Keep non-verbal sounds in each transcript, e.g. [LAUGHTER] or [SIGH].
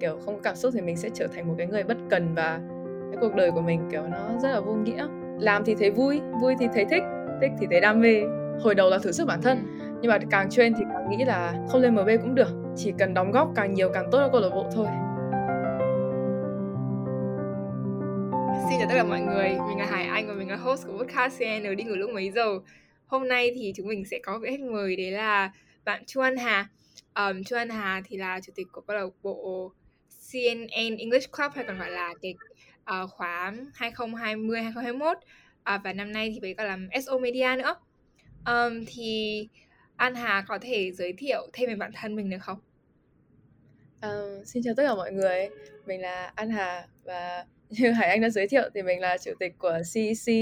Kiểu không có cảm xúc thì mình sẽ trở thành một cái người bất cần và cái cuộc đời của mình, kiểu, nó rất là vô nghĩa. Làm thì thấy vui, vui thì thấy thích, thích thì thấy đam mê. Hồi đầu là thử sức bản thân, nhưng mà càng train thì càng nghĩ là không lên MB cũng được, chỉ cần đóng góp càng nhiều càng tốt cho câu lạc bộ thôi. Xin chào tất cả mọi người, mình là Hải Anh và mình là host của podcast CN đi ngủ lúc mấy giờ. Hôm nay thì chúng mình sẽ có vị khách mời đấy là bạn Chu An Hà. Um, Chu An Hà thì là chủ tịch của câu lạc bộ CNN English Club hay còn gọi là cái uh, khóa 2020-2021 uh, à, và năm nay thì phải còn làm SO Media nữa. Um, thì An Hà có thể giới thiệu thêm về bản thân mình được không? Uh, xin chào tất cả mọi người, mình là An Hà và như [LAUGHS] Hải Anh đã giới thiệu thì mình là chủ tịch của CEC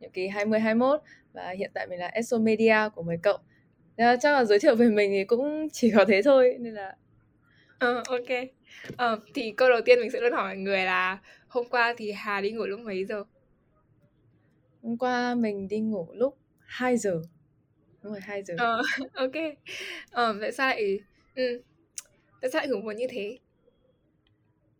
nhiệm kỳ 2021 và hiện tại mình là SO Media của mấy cậu. Nên chắc là giới thiệu về mình thì cũng chỉ có thế thôi nên là uh, ok. Uh, thì câu đầu tiên mình sẽ luôn hỏi mọi người là hôm qua thì Hà đi ngủ lúc mấy giờ? Hôm qua mình đi ngủ lúc 2 giờ. Đúng rồi, 2 giờ. Uh, [LAUGHS] ok. Uh, tại sao lại ừ. Tại sao lại ngủ muộn như thế?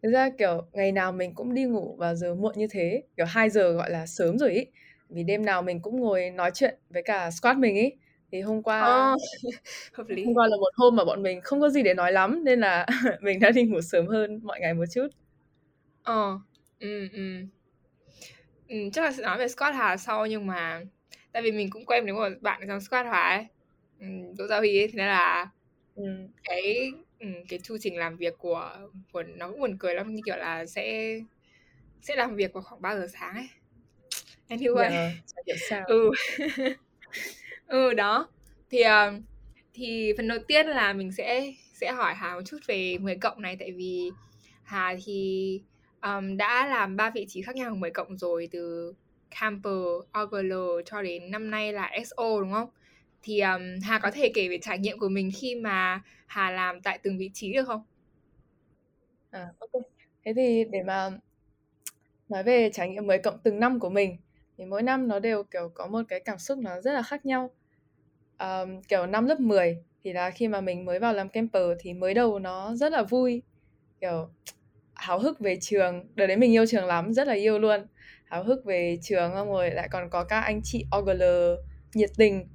Thực ra kiểu ngày nào mình cũng đi ngủ vào giờ muộn như thế, kiểu 2 giờ gọi là sớm rồi ý. Vì đêm nào mình cũng ngồi nói chuyện với cả squad mình ý. Thì hôm qua oh, [LAUGHS] hợp lý. Hôm qua là một hôm mà bọn mình không có gì để nói lắm nên là [LAUGHS] mình đã đi ngủ sớm hơn mọi ngày một chút. Ờ, ừ, ừ. Ừ, chắc là sẽ nói về squad Hà sau nhưng mà tại vì mình cũng quen với một bạn trong squad Hà ấy. Ừ, Đỗ Giao Huy ấy, thế nên là ừ. cái ừ, cái chu trình làm việc của của nó cũng buồn cười lắm như kiểu là sẽ sẽ làm việc vào khoảng 3 giờ sáng ấy. Anyway. Yeah, hiểu sao. [LAUGHS] ừ ừ đó. Thì ờ, thì phần đầu tiên là mình sẽ sẽ hỏi Hà một chút về 10 cộng này tại vì Hà thì um, đã làm ba vị trí khác nhau của 10 cộng rồi từ Camper, OGL cho đến năm nay là SO đúng không? Thì um, Hà có thể kể về trải nghiệm của mình khi mà Hà làm tại từng vị trí được không? À, ok. Thế thì để mà nói về trải nghiệm 10 cộng từng năm của mình thì mỗi năm nó đều kiểu có một cái cảm xúc nó rất là khác nhau. Um, kiểu năm lớp 10 thì là khi mà mình mới vào làm camper thì mới đầu nó rất là vui. Kiểu háo hức về trường. Đợt đấy mình yêu trường lắm rất là yêu luôn. Háo hức về trường xong rồi lại còn có các anh chị OGL nhiệt tình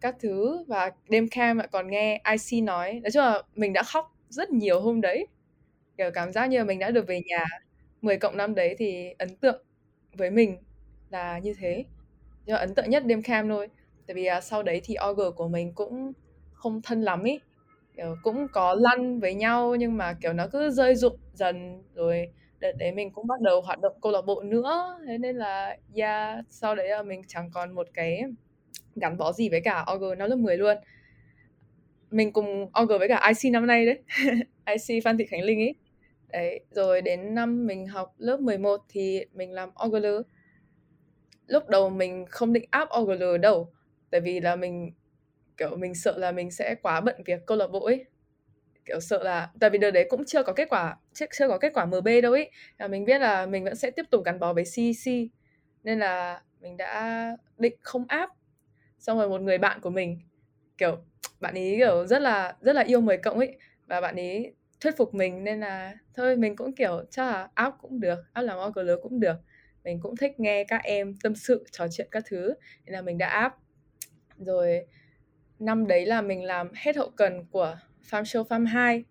các thứ và đêm cam lại còn nghe IC nói. Nói chung là mình đã khóc rất nhiều hôm đấy. Kiểu cảm giác như mình đã được về nhà 10 cộng năm đấy thì ấn tượng với mình là như thế. Nhưng mà ấn tượng nhất đêm cam thôi tại vì uh, sau đấy thì OG của mình cũng không thân lắm ý. Kiểu cũng có lăn với nhau nhưng mà kiểu nó cứ rơi rụng dần rồi đợt đấy mình cũng bắt đầu hoạt động câu lạc bộ nữa. Thế nên là yeah sau đấy là mình chẳng còn một cái gắn bó gì với cả OG năm lớp 10 luôn. Mình cùng OG với cả IC năm nay đấy. [LAUGHS] IC Phan Thị Khánh Linh ấy đấy rồi đến năm mình học lớp 11 thì mình làm OGL lúc đầu mình không định áp OGL đâu tại vì là mình kiểu mình sợ là mình sẽ quá bận việc câu lạc bộ ấy. Kiểu sợ là tại vì đợt đấy cũng chưa có kết quả chưa, chưa có kết quả MB đâu ấy. Là mình biết là mình vẫn sẽ tiếp tục gắn bó với cc nên là mình đã định không áp. Xong rồi một người bạn của mình kiểu bạn ấy kiểu rất là rất là yêu 10 cộng ấy. Và bạn ấy thuyết phục mình nên là thôi mình cũng kiểu chắc là áp cũng được áp làm OGL cũng được. Mình cũng thích nghe các em tâm sự trò chuyện các thứ. Nên là mình đã áp rồi, năm đấy là mình làm hết hậu cần của Farm Show, Farm 2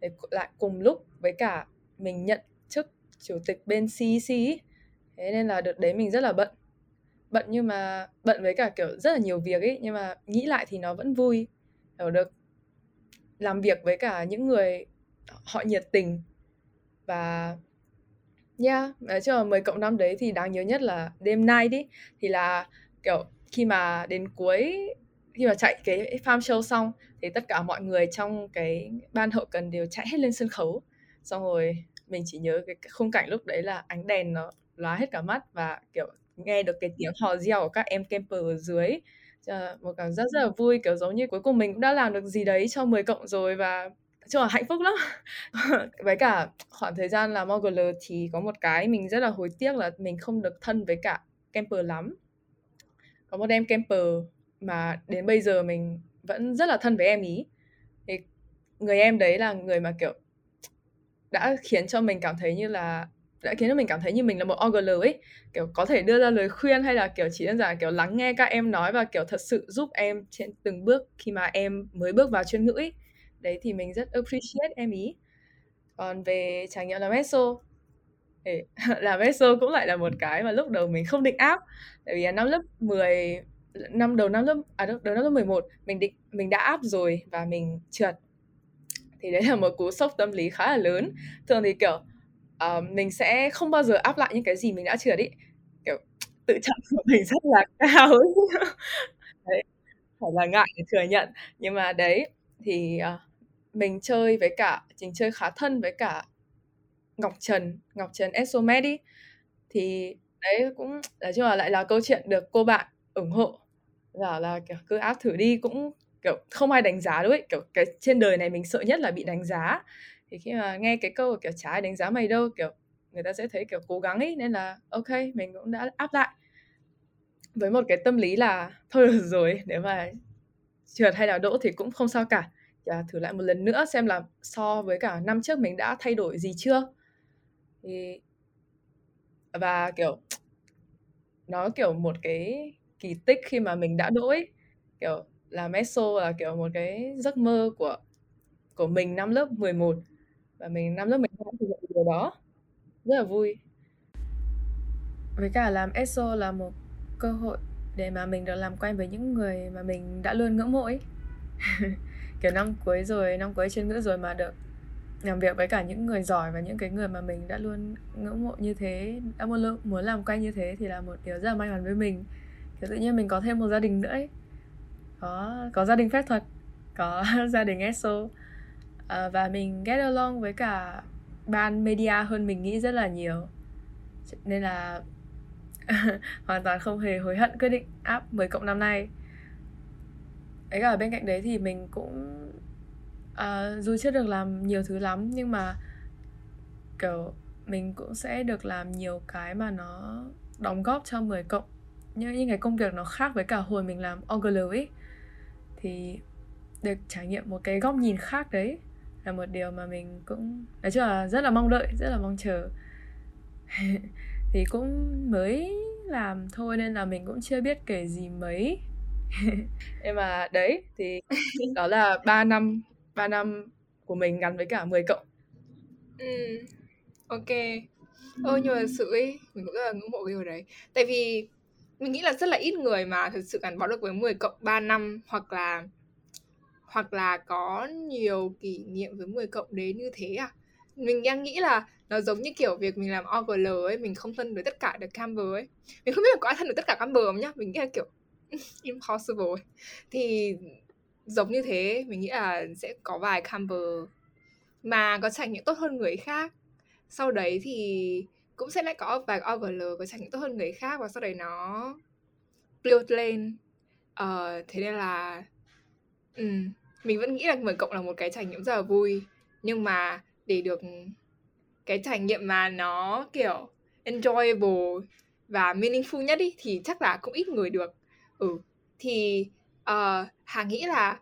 để lại cùng lúc với cả mình nhận chức chủ tịch bên CEC thế nên là đợt đấy mình rất là bận. Bận nhưng mà bận với cả, kiểu, rất là nhiều việc ấy nhưng mà nghĩ lại thì nó vẫn vui. Hiểu được làm việc với cả những người họ nhiệt tình. Và, yeah, nói chung là 10 cộng năm đấy thì đáng nhớ nhất là đêm nay đi thì là, kiểu khi mà đến cuối, khi mà chạy cái farm show xong thì tất cả mọi người trong cái ban hậu cần đều chạy hết lên sân khấu. Xong rồi mình chỉ nhớ cái khung cảnh lúc đấy là ánh đèn nó lóa hết cả mắt và, kiểu, nghe được cái tiếng hò reo của các em camper ở dưới. Một cảm giác rất là vui, kiểu, giống như cuối cùng mình cũng đã làm được gì đấy cho 10 cộng rồi và chung là hạnh phúc lắm. [LAUGHS] Với cả khoảng thời gian là Mogul thì có một cái mình rất là hối tiếc là mình không được thân với cả camper lắm có một em camper mà đến bây giờ mình vẫn rất là thân với em ý. Thì người em đấy là người mà, kiểu, đã khiến cho mình cảm thấy như là, đã khiến cho mình cảm thấy như mình là một OGL ấy. Kiểu, có thể đưa ra lời khuyên hay là, kiểu, chỉ đơn giản kiểu, lắng nghe các em nói và, kiểu, thật sự giúp em trên từng bước khi mà em mới bước vào chuyên ngữ ấy đấy thì mình rất appreciate em ý. Còn về trải nghiệm làm ESO để [LAUGHS] làm ESO cũng lại là một cái mà lúc đầu mình không định áp. Tại vì năm lớp 10 năm đầu năm lớp à đầu năm lớp 11 mình định mình đã áp rồi và mình trượt. Thì đấy là một cú sốc tâm lý khá là lớn. Thường thì kiểu uh, mình sẽ không bao giờ áp lại những cái gì mình đã trượt ý. Kiểu [TSK] tự trọng của mình rất là [LAUGHS] cao [LAUGHS] đấy phải là ngại để thừa nhận. Nhưng mà đấy thì uh, mình chơi với cả mình chơi khá thân với cả Ngọc Trần Ngọc Trần Esomed ý thì đấy cũng, nói chung là lại là câu chuyện được cô bạn ủng hộ. Bảo là, kiểu, cứ áp thử đi, cũng, kiểu, không ai đánh giá đâu ấy. Kiểu, cái trên đời này mình sợ nhất là bị đánh giá. Thì khi mà nghe cái câu kiểu, chả ai đánh giá mày đâu kiểu, người ta sẽ thấy, kiểu, cố gắng ấy nên là ok, mình cũng đã áp lại. Với một cái tâm lý là, thôi được rồi, nếu mà trượt hay là đỗ thì cũng không sao cả. Và thử lại một lần nữa xem là so với cả năm trước mình đã thay đổi gì chưa? Thì, và, kiểu, nó, kiểu, một cái kỳ tích khi mà mình đã đỗ ấy. Kiểu làm ESO là, kiểu, một cái giấc mơ của của mình năm lớp 11 và mình năm lớp 12 thực hiện điều đó. Rất là vui. Với cả làm ESO là một cơ hội để mà mình được làm quen với những người mà mình đã luôn ngưỡng mộ ấy. [LAUGHS] Kiểu năm cuối rồi, năm cuối chuyên ngữ rồi mà được làm việc với cả những người giỏi và những cái người mà mình đã luôn ngưỡng mộ như thế đã muốn muốn làm quay như thế thì là một điều rất là may mắn với mình. Kiểu tự nhiên mình có thêm một gia đình nữa ấy. Có có gia đình phép thuật có [LAUGHS] gia đình ESO à, ờ, và mình get along với cả ban media hơn mình nghĩ rất là nhiều. Nên là [LAUGHS] hoàn toàn không hề hối hận quyết định áp 10 cộng năm nay. Ấy cả bên cạnh đấy thì mình cũng à, dù chưa được làm nhiều thứ lắm nhưng mà kiểu mình cũng sẽ được làm nhiều cái mà nó đóng góp cho 10 cộng. Như những cái công việc nó khác với cả hồi mình làm OGL ấy. Thì được trải nghiệm một cái góc nhìn khác đấy là một điều mà mình cũng nói chung là rất là mong đợi rất là mong chờ. [LAUGHS] Thì cũng mới làm thôi nên là mình cũng chưa biết kể gì mấy. [LAUGHS] Nhưng mà đấy thì đó là 3 năm 3 năm của mình gắn với cả 10 cộng. Ừ ok. Ơ, nhưng mà thật sự ấy, mình cũng rất là ngưỡng mộ cái điều đấy. Tại vì mình nghĩ là rất là ít người mà thật sự gắn bó được với 10 cộng 3 năm hoặc là hoặc là có nhiều kỷ niệm với 10 cộng đến như thế à. Mình đang nghĩ là nó giống như kiểu việc mình làm OGL ấy, mình không thân với tất cả được camber ấy. Mình không biết là có ai thân được tất cả camber không nhá, mình nghĩ là kiểu [LAUGHS] impossible ấy. thì giống như thế mình nghĩ là sẽ có vài camper mà có trải nghiệm tốt hơn người khác. Sau đấy thì cũng sẽ lại có vài OGL có trải nghiệm tốt hơn người khác và sau đấy nó build lên. Uh, thế nên là um, mình vẫn nghĩ là mở cộng là một cái trải nghiệm rất là vui. Nhưng mà để được cái trải nghiệm mà nó kiểu enjoyable và meaningful nhất ý, thì chắc là cũng ít người được. Ừ thì uh, hà nghĩ là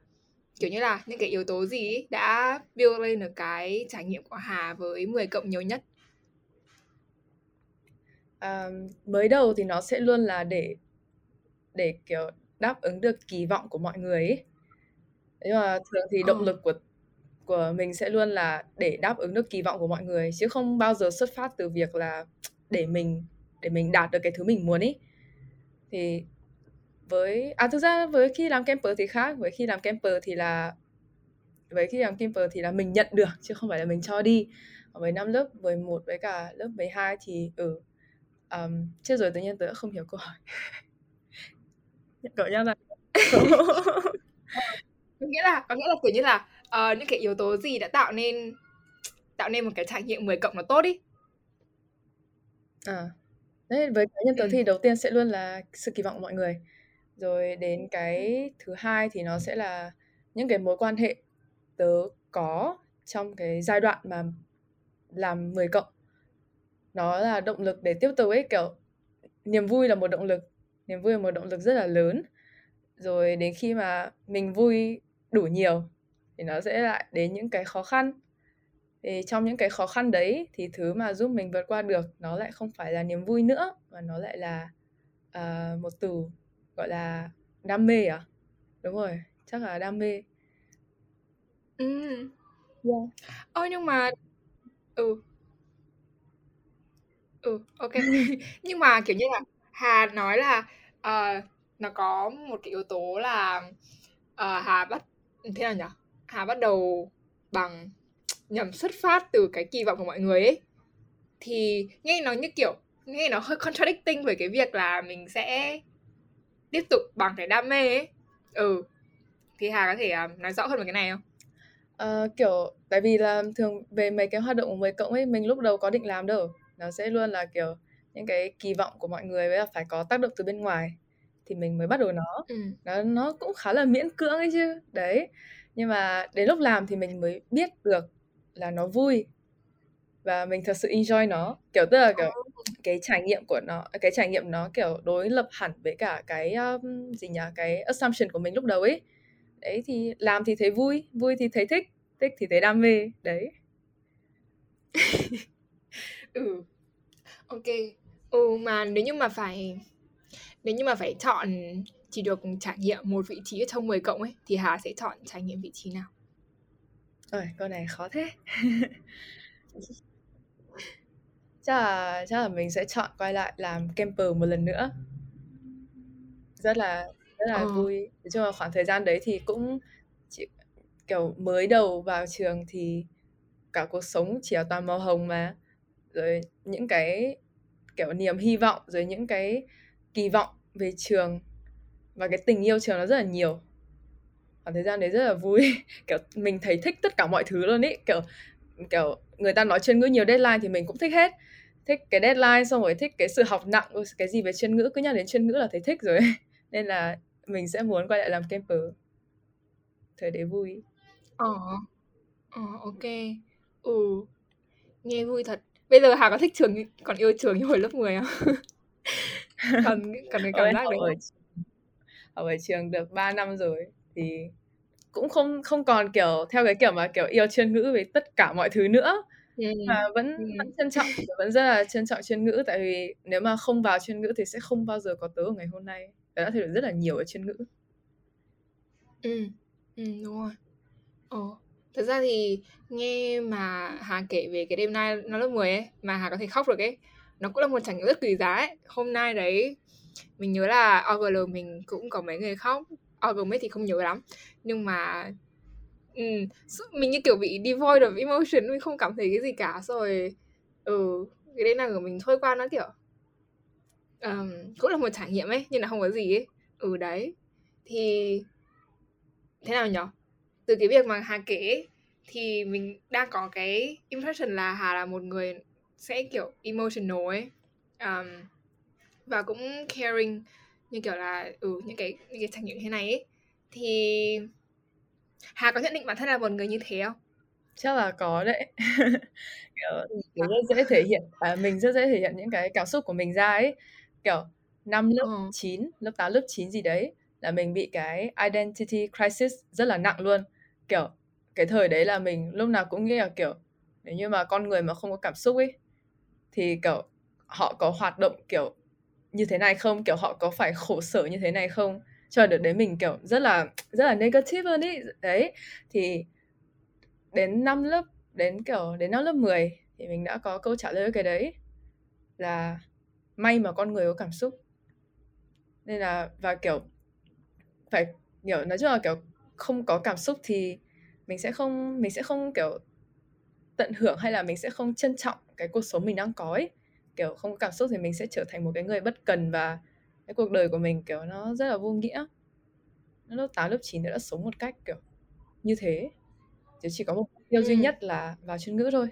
kiểu như là những cái yếu tố gì đã build lên được cái trải nghiệm của hà với 10 cộng nhiều nhất um, mới đầu thì nó sẽ luôn là để để kiểu đáp ứng được kỳ vọng của mọi người ấy. nhưng mà thường thì động ờ. lực của của mình sẽ luôn là để đáp ứng được kỳ vọng của mọi người chứ không bao giờ xuất phát từ việc là để mình để mình đạt được cái thứ mình muốn ý thì với à thực ra với khi làm camper thì khác với khi làm camper thì là với khi làm camper thì là mình nhận được chứ không phải là mình cho đi. Với năm lớp 11 với cả lớp 12 thì ở ừ, um, chết rồi tự nhiên tớ không hiểu câu hỏi. [LAUGHS] Cậu nhắc là [LAUGHS] có nghĩa là có nghĩa là kiểu như là uh, những cái yếu tố gì đã tạo nên tạo nên một cái trải nghiệm 10 cộng nó tốt đi? À. Đấy với cá nhân tớ ừ. thì đầu tiên sẽ luôn là sự kỳ vọng của mọi người rồi đến cái thứ hai thì nó sẽ là những cái mối quan hệ tớ có trong cái giai đoạn mà làm 10 cộng nó là động lực để tiếp tục ấy kiểu niềm vui là một động lực niềm vui là một động lực rất là lớn. Rồi đến khi mà mình vui đủ nhiều thì nó sẽ lại đến những cái khó khăn. Thì trong những cái khó khăn đấy thì thứ mà giúp mình vượt qua được nó lại không phải là niềm vui nữa mà nó lại là uh, một từ gọi là đam mê à? Đúng rồi chắc là đam mê. Ừ yeah. ơ nhưng mà ừ. Ừ ok. [LAUGHS] [LAUGHS] Nhưng mà kiểu như là hà nói là uh, nó có một cái yếu tố là uh, hà bắt thế nào nhỉ? Hà bắt đầu bằng nhằm xuất phát từ cái kỳ vọng của mọi người ấy. Thì nghe nó như kiểu nghe nó hơi contradicting với cái việc là mình sẽ tiếp tục bằng cái đam mê ấy. Ừ. Thì hà có thể uh, nói rõ hơn về cái này không? Uh, kiểu tại vì là thường về mấy cái hoạt động của 10 cộng ấy mình lúc đầu có định làm đâu. Nó sẽ luôn là kiểu những cái kỳ vọng của mọi người với là phải có tác động từ bên ngoài thì mình mới bắt đầu nó. Ừ. nó nó cũng khá là miễn cưỡng ấy chứ. Đấy. Nhưng mà đến lúc làm thì mình mới biết được là nó vui và mình thật sự enjoy nó. Kiểu tức là kiểu cái trải nghiệm của nó cái trải nghiệm nó kiểu đối lập hẳn với cả cái um, gì nhỉ cái assumption của mình lúc đầu ấy. Đấy thì làm thì thấy vui vui thì thấy thích thích thì thấy đam mê đấy. [LAUGHS] Ừ. Ok. Ừ mà nếu như mà phải nếu như mà phải chọn chỉ được trải nghiệm một vị trí ở trong 10 cộng ấy thì Hà sẽ chọn trải nghiệm vị trí nào? Ôi, câu này khó thế. [LAUGHS] chắc là chắc là mình sẽ chọn quay lại làm camper một lần nữa. Rất là rất là ờ. vui. Nói chung là khoảng thời gian đấy thì cũng chỉ kiểu mới đầu vào trường thì cả cuộc sống chỉ là toàn màu hồng mà rồi những cái kiểu niềm hy vọng rồi những cái kỳ vọng về trường và cái tình yêu trường nó rất là nhiều khoảng thời gian đấy rất là vui [LAUGHS] kiểu mình thấy thích tất cả mọi thứ luôn ý kiểu kiểu người ta nói chuyên ngữ nhiều deadline thì mình cũng thích hết thích cái deadline xong rồi thích cái sự học nặng cái gì về chuyên ngữ cứ nhắc đến chuyên ngữ là thấy thích rồi. [LAUGHS] Nên là mình sẽ muốn quay lại làm camper. Thời đấy vui. Ờ. Ờ ok. Ừ. Nghe vui thật. Bây giờ hà có thích trường còn yêu trường như hồi lớp 10 không? [LAUGHS] Còn còn cái cảm giác đấy ở, ở, ở trường được 3 năm rồi thì cũng không không còn kiểu theo cái kiểu mà kiểu yêu chuyên ngữ về tất cả mọi thứ nữa ừ. mà vẫn vẫn trân trọng vẫn rất là trân trọng chuyên ngữ tại vì nếu mà không vào chuyên ngữ thì sẽ không bao giờ có tớ ở ngày hôm nay. Tớ đã thay đổi rất là nhiều ở chuyên ngữ. Ừ ừ đúng rồi. Ồ thật ra thì nghe mà Hà kể về cái đêm nay nó lớp 10 ấy mà Hà có thể khóc được ấy nó cũng là một trải nghiệm rất quý giá ấy. Hôm nay đấy mình nhớ là OGL mình cũng có mấy người khóc OGM thì không nhớ lắm nhưng mà ừ, mình như kiểu bị devoid of emotion mình không cảm thấy cái gì cả. Rồi ừ cái đấy là của mình thôi qua nó kiểu um, cũng là một trải nghiệm ấy nhưng là không có gì ấy. Ừ đấy. Thì thế nào nhở từ cái việc mà Hà kể thì mình đang có cái impression là Hà là một người sẽ kiểu emotional ấy. Um, và cũng caring như kiểu là ừ những cái những cái trải nghiệm thế này ấy. Thì Hà có nhận định bản thân là một người như thế không? Chắc là có đấy. [LAUGHS] kiểu, kiểu rất dễ thể hiện à, mình rất dễ thể hiện những cái cảm xúc của mình ra ấy. Kiểu năm lớp ừ. 9, lớp 8, lớp 9 gì đấy là mình bị cái identity crisis rất là nặng luôn. Kiểu cái thời đấy là mình lúc nào cũng nghĩ là kiểu nếu như mà con người mà không có cảm xúc ấy thì kiểu họ có hoạt động kiểu như thế này không kiểu họ có phải khổ sở như thế này không cho được đấy mình, kiểu, rất là rất là negative hơn ý. Đấy, thì đến năm lớp, đến, kiểu, đến năm lớp 10 thì mình đã có câu trả lời cái đấy là may mà con người có cảm xúc. Nên là, và, kiểu, phải, kiểu, nói chung là, kiểu, không có cảm xúc thì mình sẽ không, mình sẽ không, kiểu, tận hưởng hay là mình sẽ không trân trọng cái cuộc sống mình đang có ấy. Kiểu, không có cảm xúc thì mình sẽ trở thành một cái người bất cần và cái cuộc đời của mình kiểu nó rất là vô nghĩa. Lớp 8, lớp 9 đã sống một cách kiểu như thế. Chỉ chỉ có một mục tiêu ừ. duy nhất là vào chuyên ngữ thôi.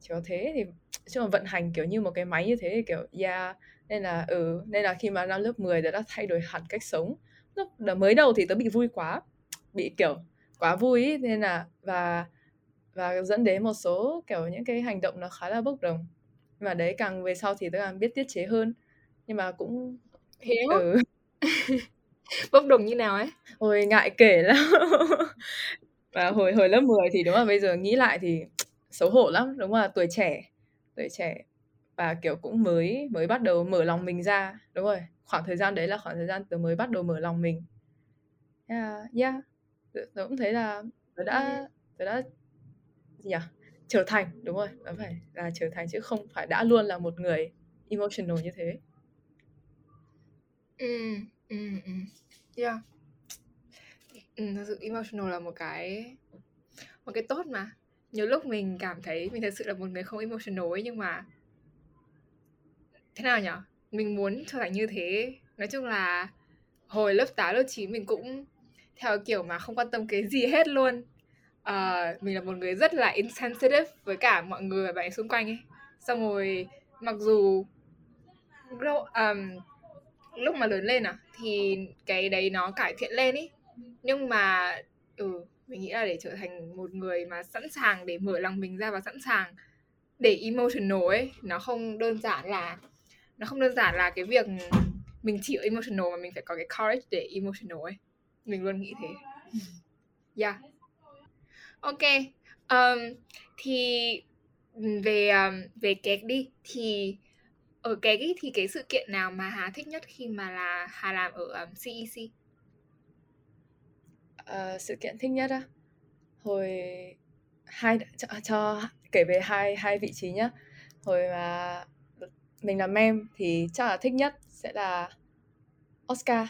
Chỉ có thế thì chứ mà vận hành kiểu như một cái máy như thế thì kiểu yeah. Nên là ừ nên là khi mà năm lớp 10 đã, đã thay đổi hẳn cách sống. Lúc mới đầu thì tớ bị vui quá bị kiểu quá vui ý, nên là và và dẫn đến một số kiểu những cái hành động nó khá là bốc đồng. Nhưng mà đấy càng về sau thì tớ càng biết tiết chế hơn. Nhưng mà cũng hiếu. Ừ. [LAUGHS] bốc đồng như nào ấy? Ôi ngại kể lắm. [LAUGHS] Và hồi hồi lớp 10 thì đúng là bây giờ nghĩ lại thì [TSK] xấu hổ lắm đúng là tuổi trẻ tuổi trẻ. Và kiểu cũng mới mới bắt đầu mở lòng mình ra đúng rồi. Khoảng thời gian đấy là khoảng thời gian tớ mới bắt đầu mở lòng mình. Yeah, yeah. Tớ, tớ cũng thấy là tớ đã tớ đã gì nhỉ? Trở thành đúng rồi nó phải là trở thành chứ không phải đã luôn là một người emotional như thế ừ ừ ừ yeah. Ừ, thật sự emotional là một cái một cái tốt mà. Nhiều lúc mình cảm thấy mình thật sự là một người không emotional ấy nhưng mà thế nào nhỉ? Mình muốn trở thành như thế. Nói chung là hồi lớp 8, lớp 9 mình cũng theo kiểu mà không quan tâm cái gì hết luôn. Uh, mình là một người rất là insensitive với cả mọi người và bạn xung quanh ấy. Xong rồi mặc dù um, lúc mà lớn lên à thì cái đấy nó cải thiện lên ý. Nhưng mà ừ mình nghĩ là để trở thành một người mà sẵn sàng để mở lòng mình ra và sẵn sàng để emotional ấy nó không đơn giản là nó không đơn giản là cái việc mình chịu emotional mà mình phải có cái courage để emotional ấy. Mình luôn nghĩ thế. [LAUGHS] Yeah. Ok um, thì về um, về kẹt đi thì ở cái thì cái sự kiện nào mà Hà thích nhất khi mà là Hà làm ở um, CEC uh, ờ, sự kiện thích nhất á? Hồi hai cho, cho kể về hai hai vị trí nhá. Hồi mà mình làm mem thì chắc là thích nhất sẽ là Oscar.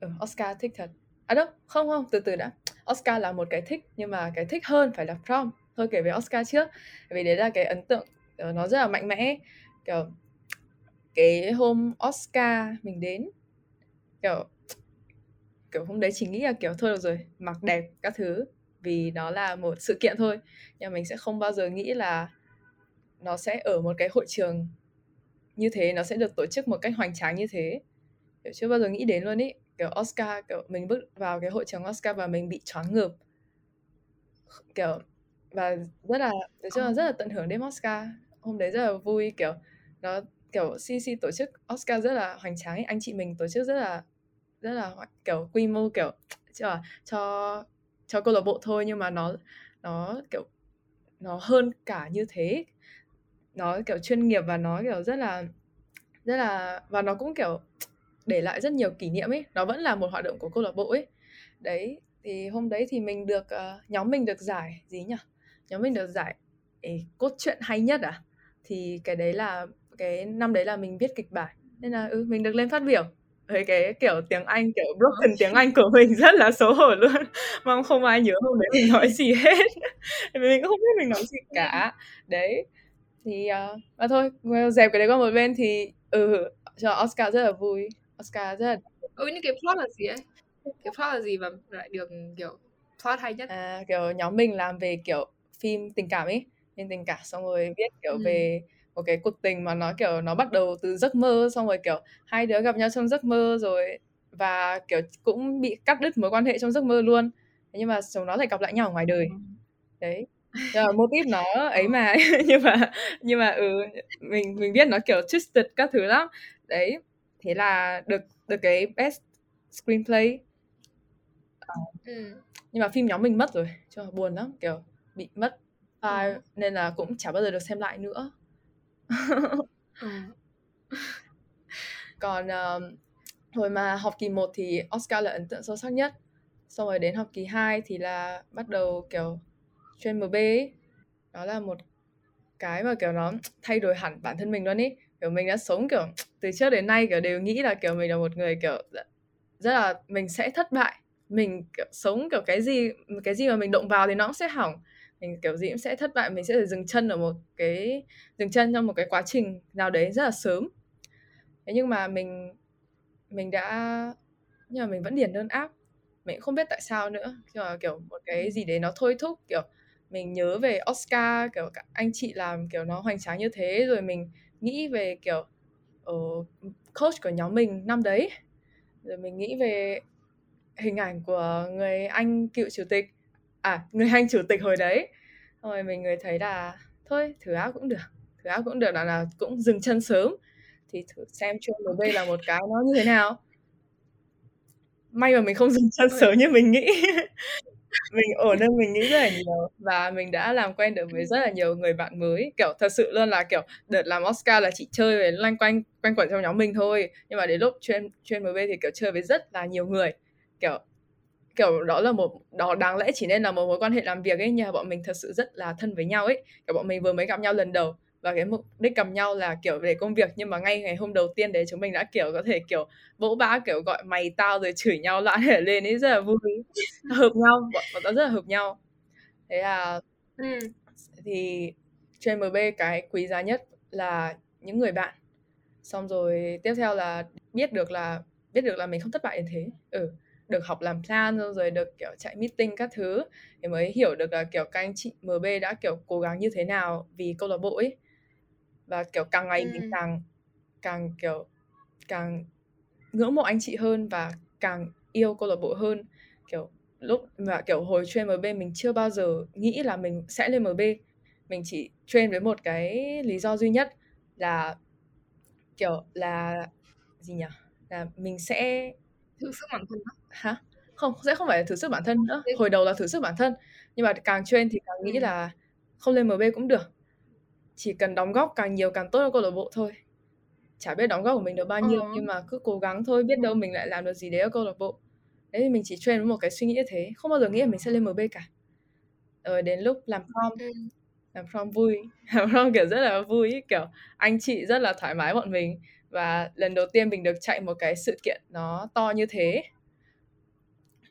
Ừ, Oscar thích thật. À đâu không không từ từ đã. Oscar là một cái thích nhưng mà cái thích hơn phải là prom. Thôi kể về Oscar trước. Vì đấy là cái ấn tượng ờ, nó rất là mạnh mẽ. Kiểu cái hôm Oscar mình đến kiểu kiểu hôm đấy chỉ nghĩ là kiểu thôi được rồi mặc đẹp các thứ. Vì nó là một sự kiện thôi. Nhưng mình sẽ không bao giờ nghĩ là nó sẽ ở một cái hội trường như thế nó sẽ được tổ chức một cách hoành tráng như thế. Kiểu chưa bao giờ nghĩ đến luôn ý. Kiểu Oscar kiểu mình bước vào cái hội trường Oscar và mình bị choáng ngợp. Kiểu và rất là nói chung là rất là tận hưởng đêm Oscar hôm đấy rất là vui kiểu nó kiểu CC tổ chức Oscar rất là hoành tráng ấy. anh chị mình tổ chức rất là rất là kiểu quy mô kiểu cho cho cho câu lạc bộ thôi nhưng mà nó nó kiểu nó hơn cả như thế. Nó kiểu chuyên nghiệp và nó kiểu rất là rất là và nó cũng kiểu để lại rất nhiều kỷ niệm ấy. Nó vẫn là một hoạt động của câu lạc bộ ấy. Đấy thì hôm đấy thì mình được uh, nhóm mình được giải gì nhỉ? Nhóm mình được giải ấy, cốt truyện hay nhất à? Thì cái đấy là cái năm đấy là mình viết kịch bản. Nên là ừ mình được lên phát biểu. Với cái kiểu tiếng Anh kiểu broken tiếng Anh của mình rất là xấu hổ luôn. [LAUGHS] Mong không ai nhớ hôm đấy mình nói gì hết. [LAUGHS] Mình cũng không biết mình nói gì cả. Đấy. Thì uh, và thôi dẹp cái đấy qua một bên thì ừ cho Oscar rất là vui. Oscar rất là ừ nhưng cái plot là gì ấy? Cái plot là gì mà lại được kiểu plot hay nhất? À, kiểu nhóm mình làm về kiểu phim tình cảm ấy phim tình cảm xong rồi viết kiểu ừ. về một cái cuộc tình mà nó kiểu nó bắt đầu từ giấc mơ xong rồi kiểu hai đứa gặp nhau trong giấc mơ rồi và kiểu cũng bị cắt đứt mối quan hệ trong giấc mơ luôn. Nhưng mà chúng nó lại gặp lại nhau ở ngoài đời. Ừ. đấy. Mô típ nó [LAUGHS] ấy mà [LAUGHS] nhưng mà nhưng mà ừ mình mình biết nó kiểu twisted các thứ lắm. Đấy. Thế là được được cái best screenplay. Ừ. nhưng mà phim nhóm mình mất rồi cho buồn lắm kiểu bị mất file ừ. nên là cũng chả bao giờ được xem lại nữa ừ. [LAUGHS] còn um, hồi mà học kỳ 1 thì Oscar là ấn tượng sâu sắc nhất xong rồi đến học kỳ 2 thì là bắt đầu kiểu chuyên MB ấy. đó là một cái mà kiểu nó thay đổi hẳn bản thân mình luôn ý kiểu mình đã sống kiểu từ trước đến nay kiểu đều nghĩ là kiểu mình là một người kiểu rất là mình sẽ thất bại mình kiểu sống kiểu cái gì cái gì mà mình động vào thì nó cũng sẽ hỏng mình kiểu gì cũng sẽ thất bại mình sẽ phải dừng chân ở một cái dừng chân trong một cái quá trình nào đấy rất là sớm. Thế nhưng mà mình mình đã nhưng mà mình vẫn điền đơn áp. Mình cũng không biết tại sao nữa nhưng mà kiểu một cái gì đấy nó thôi thúc kiểu mình nhớ về Oscar kiểu anh chị làm kiểu nó hoành tráng như thế rồi mình nghĩ về kiểu uh, coach của nhóm mình năm đấy. Rồi mình nghĩ về hình ảnh của người anh cựu chủ tịch à người anh chủ tịch hồi đấy. Rồi mình người thấy là thôi thử áo cũng được thử áo cũng được là, là cũng dừng chân sớm thì thử xem chuông MB là một cái nó như thế nào. May mà mình không dừng chân sớm như mình nghĩ. [LAUGHS] Mình ổn hơn mình nghĩ rất là nhiều. Và mình đã làm quen được với rất là nhiều người bạn mới. Kiểu thật sự luôn là kiểu đợt làm Oscar là chỉ chơi với loanh quanh quanh quẩn trong nhóm mình thôi. Nhưng mà đến lúc chuyên chuyên MB thì kiểu chơi với rất là nhiều người. Kiểu kiểu đó là một đó đáng lẽ chỉ nên là một mối quan hệ làm việc ấy nhưng mà bọn mình thật sự rất là thân với nhau ấy. Kiểu bọn mình vừa mới gặp nhau lần đầu và cái mục đích gặp nhau là kiểu để công việc nhưng mà ngay ngày hôm đầu tiên đấy chúng mình đã kiểu có thể kiểu vỗ bã kiểu gọi mày tao rồi chửi nhau [LAUGHS] lại để lên ấy rất là vui. Hợp nhau bọn, bọn tao rất là hợp nhau. Thế là ừ. thì trên MB cái quý giá nhất là những người bạn. Xong rồi tiếp theo là biết được là biết được là mình không thất bại đến thế. Ừ được học làm plan rồi được kiểu chạy meeting các thứ thì mới hiểu được là kiểu các anh chị MB đã kiểu cố gắng như thế nào vì câu lạc bộ ấy. Và kiểu càng ngày ừ. mình càng càng kiểu càng ngưỡng mộ anh chị hơn và càng yêu câu lạc bộ hơn. Kiểu lúc mà kiểu hồi train MB mình chưa bao giờ nghĩ là mình sẽ lên MB mình chỉ train với một cái lý do duy nhất là kiểu là gì nhỉ? Là mình sẽ thử sức bản thân đó. hả? Không sẽ không phải là thử sức bản thân nữa. Hồi đầu là thử sức bản thân nhưng mà càng train thì càng nghĩ ừ. là không lên MB cũng được. Chỉ cần đóng góp càng nhiều càng tốt cho câu lạc bộ thôi. Chả biết đóng góp của mình được bao nhiêu uh nhưng mà cứ cố gắng thôi biết đâu mình lại làm được gì đấy ở câu lạc bộ. Đấy thì mình chỉ train với một cái suy nghĩ như thế không bao giờ nghĩ là mình sẽ lên MB cả. Rồi đến lúc làm prom ừ. làm prom vui [LAUGHS] làm prom kiểu rất là vui kiểu anh chị rất là thoải mái bọn mình và lần đầu tiên mình được chạy một cái sự kiện nó to như thế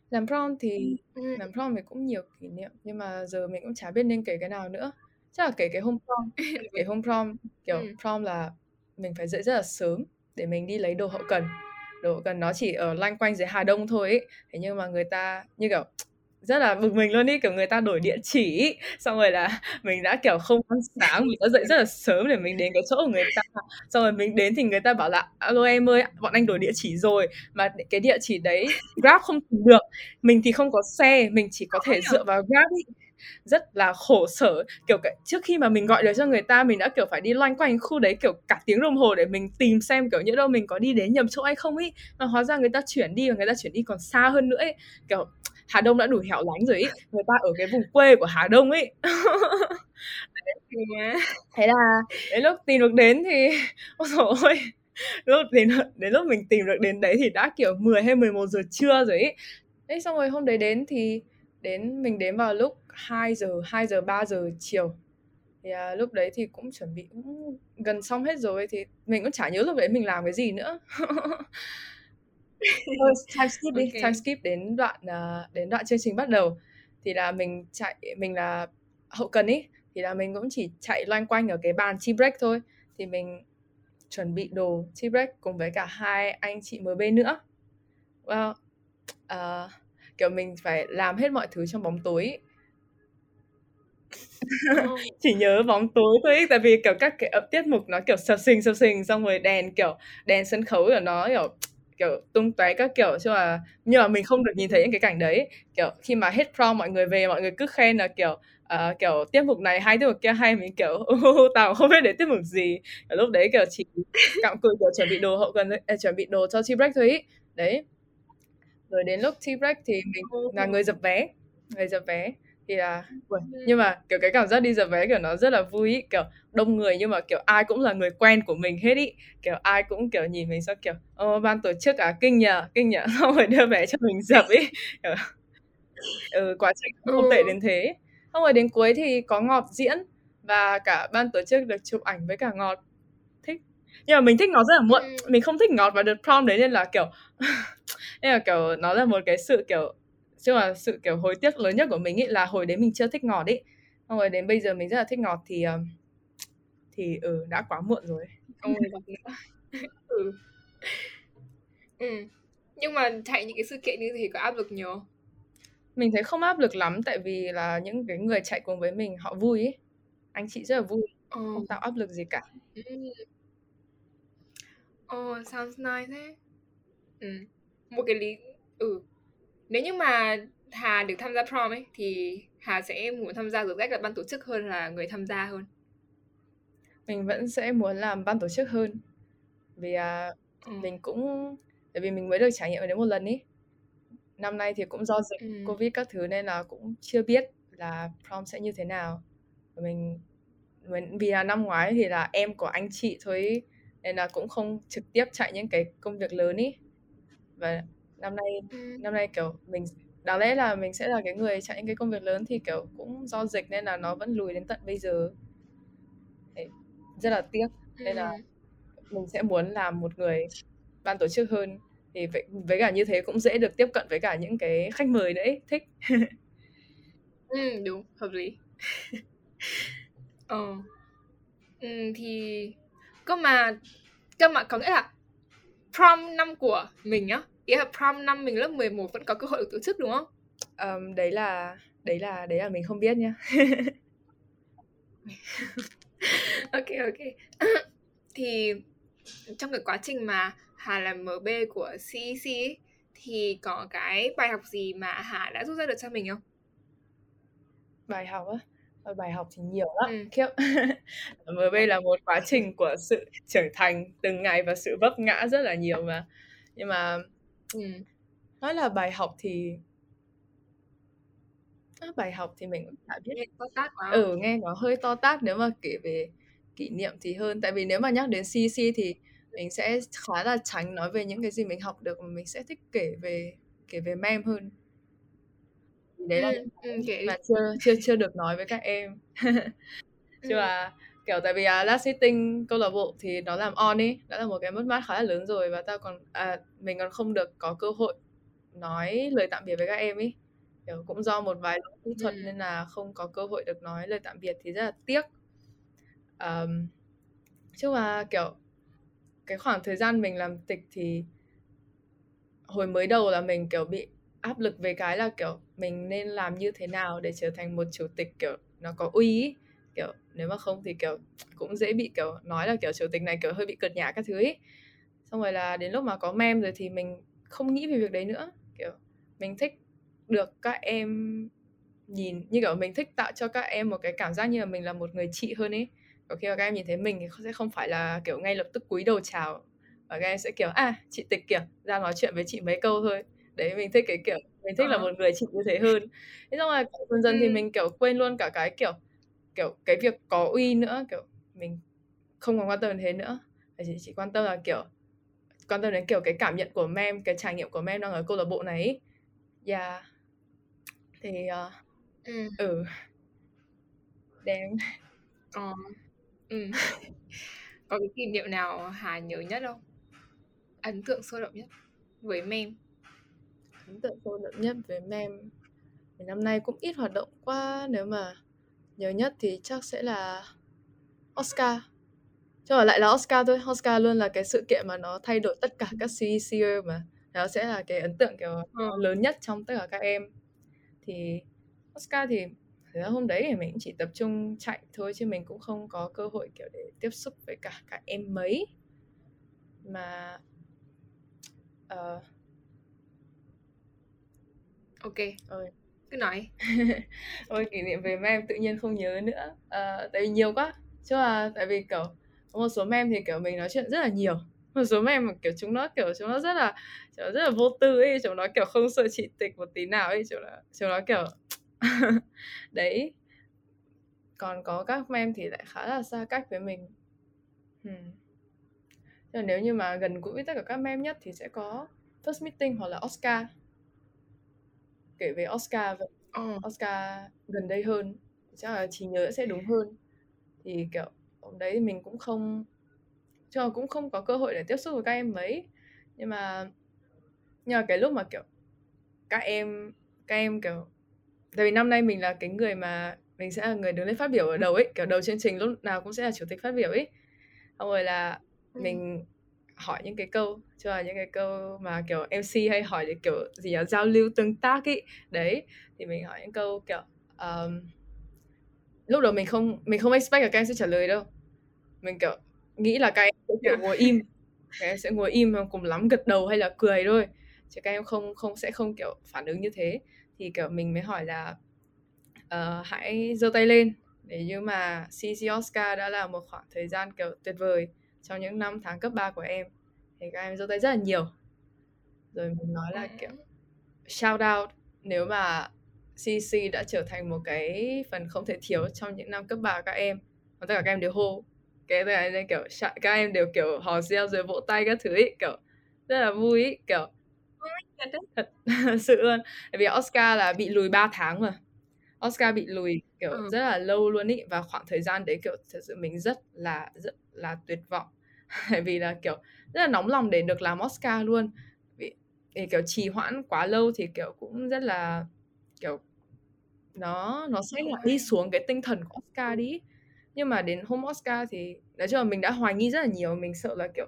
làm prom thì ừ. làm prom thì cũng nhiều kỷ niệm nhưng mà giờ mình cũng chả biết nên kể cái nào nữa chắc là kể cái hôm prom [LAUGHS] kể hôm prom kiểu ừ. prom là mình phải dậy rất là sớm để mình đi lấy đồ hậu cần đồ hậu cần nó chỉ ở loanh quanh dưới Hà Đông thôi ấy. thế nhưng mà người ta như kiểu rất là bực mình luôn đi kiểu người ta đổi địa chỉ xong rồi là [LAUGHS] mình đã kiểu không ăn sáng mình đã dậy rất là sớm để mình đến cái chỗ của người ta. Xong rồi mình đến thì người ta bảo là alo em ơi bọn anh đổi địa chỉ rồi. Mà cái địa chỉ đấy grab không tìm được. Mình thì không có xe mình chỉ có thể dựa vào grab ý. Rất là khổ sở. Kiểu cái, trước khi mà mình gọi được cho người ta mình đã kiểu phải đi loanh quanh khu đấy kiểu cả tiếng đồng hồ để mình tìm xem kiểu như đâu mình có đi đến nhầm chỗ hay không ý. Mà hóa ra người ta chuyển đi và người ta chuyển đi còn xa hơn nữa ấy kiểu Hà Đông đã đủ hẻo lánh rồi ý. Người ta ở cái vùng quê của Hà Đông [LAUGHS] ấy thế là đến lúc tìm được đến thì [LAUGHS] ôi dồi ôi lúc đến đến lúc mình tìm được đến đấy thì đã kiểu 10 hay 11 giờ trưa rồi ấy đấy xong rồi hôm đấy đến thì đến mình đến vào lúc 2 giờ 2 giờ 3 giờ chiều. Thì à, lúc đấy thì cũng chuẩn bị cũng gần xong hết rồi thì mình cũng chả nhớ lúc đấy mình làm cái gì nữa [LAUGHS] thôi [LAUGHS] time skip đi okay. time skip đến đoạn uh, đến đoạn chương trình bắt đầu. Thì là mình chạy mình là hậu cần ý thì là mình cũng chỉ chạy loanh quanh ở cái bàn tea break thôi. Thì mình chuẩn bị đồ tea break cùng với cả hai anh chị MB nữa. Well uh, kiểu mình phải làm hết mọi thứ trong bóng tối [LAUGHS] chỉ nhớ bóng tối thôi tại vì kiểu các cái tiết mục nó kiểu sập sình sập sình xong rồi đèn kiểu đèn sân khấu của nó kiểu kiểu tung tóe các kiểu chứ mà nhưng mà mình không được nhìn thấy những cái cảnh đấy. Kiểu khi mà hết prom mọi người về mọi người cứ khen là kiểu uh, kiểu tiết mục này hay tiết mục kia hay mình kiểu uh, tao không biết để tiết mục gì. Ở lúc đấy kiểu chỉ [LAUGHS] cặm cụi kiểu chuẩn bị đồ hậu cần uh, chuẩn bị đồ cho tea break thôi ý. đấy. Rồi đến lúc tea break thì mình là người dập vé người dập vé thì là nhưng mà kiểu cái cảm giác đi dập vé kiểu nó rất là vui ý. kiểu đông người nhưng mà kiểu ai cũng là người quen của mình hết ý. Kiểu ai cũng kiểu nhìn mình sao kiểu ô ban tổ chức à? Kinh nhờ kinh nhờ. [LAUGHS] Xong rồi đưa vé cho mình dập ý. [LAUGHS] Ừ, quá trình không tệ đến thế. Xong rồi đến cuối thì có ngọt diễn và cả ban tổ chức được chụp ảnh với cả ngọt. Thích. Nhưng mà mình thích ngọt rất là muộn. Mình không thích ngọt vào đợt prom đấy nên là kiểu [LAUGHS] nên là kiểu nó là một cái sự kiểu chứ mà sự kiểu hối tiếc lớn nhất của mình ý là hồi đấy mình chưa thích ngọt ý. Xong rồi đến bây giờ mình rất là thích ngọt thì thì ừ đã quá muộn rồi. Không [LAUGHS] [LAUGHS] ừ. ừ. Nhưng mà chạy những cái sự kiện như thế có áp lực nhiều mình thấy không áp lực lắm tại vì là những cái người chạy cùng với mình họ vui ý. Anh chị rất là vui ừ. không tạo áp lực gì cả. Oh, sounds nice thế. Ừ. Một cái lý ừ nếu như mà Hà được tham gia prom ấy thì Hà sẽ muốn tham gia tư cách là ban tổ chức hơn là người tham gia hơn mình vẫn sẽ muốn làm ban tổ chức hơn vì à, ừ. mình cũng tại vì mình mới được trải nghiệm đến một lần ý năm nay thì cũng do dịch Ừm. Covid các thứ nên là cũng chưa biết là prom sẽ như thế nào. Mình mình vì là năm ngoái thì là em của anh chị thôi nên là cũng không trực tiếp chạy những cái công việc lớn ý. Và năm nay năm nay kiểu mình đáng lẽ là mình sẽ là cái người chạy những cái công việc lớn thì kiểu cũng do dịch nên là nó vẫn lùi đến tận bây giờ. Rất là tiếc. Nên là mình sẽ muốn làm một người ban tổ chức hơn. Thì với, với cả như thế cũng dễ được tiếp cận với cả những cái khách mời nữa ấy. thích. Ừ, đúng hợp lý. Ờ. Ừ, thì cơ mà cơ mà có nghĩa là prom năm của mình á ý là prom năm mình lớp 11 vẫn có cơ hội được tổ chức đúng không um, đấy là đấy là đấy là mình không biết nhá [LAUGHS] ok ok [COUGHS] thì trong cái quá trình mà Hà làm MB của CEC ấy, thì có cái bài học gì mà Hà đã rút ra được cho mình không? Bài học á? Bài học thì nhiều lắm, ừ. khiếp. [LAUGHS] MB là một quá trình của sự trưởng thành từng ngày và sự vấp ngã rất là nhiều mà. Nhưng mà ừ. nói là bài học thì bài học thì mình cũng chả biết. Nghe to tát quá. Ừ, nghe nó hơi to tát nếu mà kể về kỷ niệm thì hơn. Tại vì nếu mà nhắc đến CC thì mình sẽ khá là tránh nói về những cái gì mình học được mà mình sẽ thích kể về kể về mem hơn đấy là ừ, ừ, okay. mà chưa chưa chưa được nói với các em [LAUGHS] ừ. là kiểu tại vì uh, last meeting câu lạc bộ thì nó làm on ấy đã là một cái mất mát khá là lớn rồi và tao còn à, mình còn không được có cơ hội nói lời tạm biệt với các em ấy kiểu cũng do một vài kỹ thuật ừ. nên là không có cơ hội được nói lời tạm biệt thì rất là tiếc um, chứ mà kiểu cái khoảng thời gian mình làm tịch thì hồi mới đầu là mình kiểu bị áp lực về cái là kiểu mình nên làm như thế nào để trở thành một chủ tịch kiểu nó có uy ý. Kiểu nếu mà không thì kiểu cũng dễ bị kiểu nói là kiểu chủ tịch này kiểu hơi bị cợt nhã các thứ ấy xong rồi là đến lúc mà có mem rồi thì mình không nghĩ về việc đấy nữa. Kiểu mình thích được các em nhìn như kiểu mình thích tạo cho các em một cái cảm giác như là mình là một người chị hơn ấy có khi mà các em nhìn thấy mình thì sẽ không phải là kiểu ngay lập tức cúi đầu chào và các em sẽ kiểu à chị tịch kiểu ra nói chuyện với chị mấy câu thôi. Đấy mình thích cái kiểu mình thích à. là một người chị như thế hơn. Thế xong rồi dần dần ừ. thì mình kiểu quên luôn cả cái kiểu kiểu cái việc có uy nữa kiểu mình không còn quan tâm đến thế nữa. Chỉ chỉ quan tâm là kiểu quan tâm đến kiểu cái cảm nhận của mem cái trải nghiệm của mem đang ở câu lạc bộ này yeah thì uh, ừ. ừ. Đem ờ ừ. [LAUGHS] có cái kỷ niệm nào hà nhớ nhất không? Ấn tượng sôi động nhất với mem? Ấn tượng sâu đậm nhất với mem. Năm nay cũng ít hoạt động quá nếu mà nhớ nhất thì chắc sẽ là Oscar. Cho mà lại là Oscar thôi. Oscar luôn là cái sự kiện mà nó thay đổi tất cả các CECer mà nó sẽ là cái ấn tượng kiểu ừ. lớn nhất trong tất cả các em. Thì Oscar thì thực ra hôm đấy thì mình chỉ tập trung chạy thôi chứ mình cũng không có cơ hội kiểu để tiếp xúc với cả các em mấy. Mà uh, ok. Ơi cứ nói. [LAUGHS] Ôi kỷ niệm về mem tự nhiên không nhớ nữa. À, tại vì nhiều quá. Chứ là tại vì kiểu có một số mem thì kiểu mình nói chuyện rất là nhiều. Một số mem mà kiểu chúng nó kiểu chúng nó rất là chúng nó rất là vô tư ấy chúng nó kiểu không sợ chị tịch một tí nào ấy chúng nó chúng nó kiểu [LAUGHS] đấy. Còn có các mem thì lại khá là xa cách với mình. Hmm. nếu như mà gần gũi tất cả các mem nhất thì sẽ có first meeting hoặc là Oscar kể về Oscar vậy ờ. Oscar gần đây hơn chắc là trí nhớ sẽ đúng hơn thì kiểu hôm đấy mình cũng không cho cũng không có cơ hội để tiếp xúc với các em mấy nhưng mà nhưng mà cái lúc mà kiểu các em các em kiểu tại vì năm nay mình là cái người mà mình sẽ là người đứng lên phát biểu ở đầu ấy kiểu đầu chương trình lúc nào cũng sẽ là chủ tịch phát biểu ấy xong rồi là ừ. mình hỏi những cái câu cho là những cái câu mà kiểu MC hay hỏi để kiểu gì là giao lưu tương tác ấy đấy thì mình hỏi những câu kiểu um, lúc đầu mình không mình không expect là các em sẽ trả lời đâu. Mình kiểu nghĩ là các em sẽ kiểu ngồi im các em sẽ ngồi im cùng lắm gật đầu hay là cười thôi chứ các em không không sẽ không kiểu phản ứng như thế. Thì kiểu mình mới hỏi là uh, hãy giơ tay lên. Để như mà CC Oscar đã là một khoảng thời gian kiểu tuyệt vời trong những năm tháng cấp 3 của em. Thì các em giơ tay rất là nhiều. Rồi mình nói là kiểu shout out nếu mà CC đã trở thành một cái phần không thể thiếu trong những năm cấp 3 các em. Và tất cả các em đều hô. Cái này nên kiểu các em đều kiểu hò reo rồi vỗ tay các thứ ấy kiểu rất là vui ấy, kiểu. [LAUGHS] Thật sự luôn. Vì Oscar là bị lùi 3 tháng mà. Oscar bị lùi kiểu ừ. rất là lâu luôn ý. Và khoảng thời gian đấy kiểu thật sự mình rất là rất là tuyệt vọng [LAUGHS] bởi vì là kiểu rất là nóng lòng để được làm Oscar luôn. Vì, vì kiểu trì hoãn quá lâu thì kiểu cũng rất là kiểu nó nó sẽ là đi xuống cái tinh thần của Oscar đi. Nhưng mà đến hôm Oscar thì nói chung là mình đã hoài nghi rất là nhiều. Mình sợ là kiểu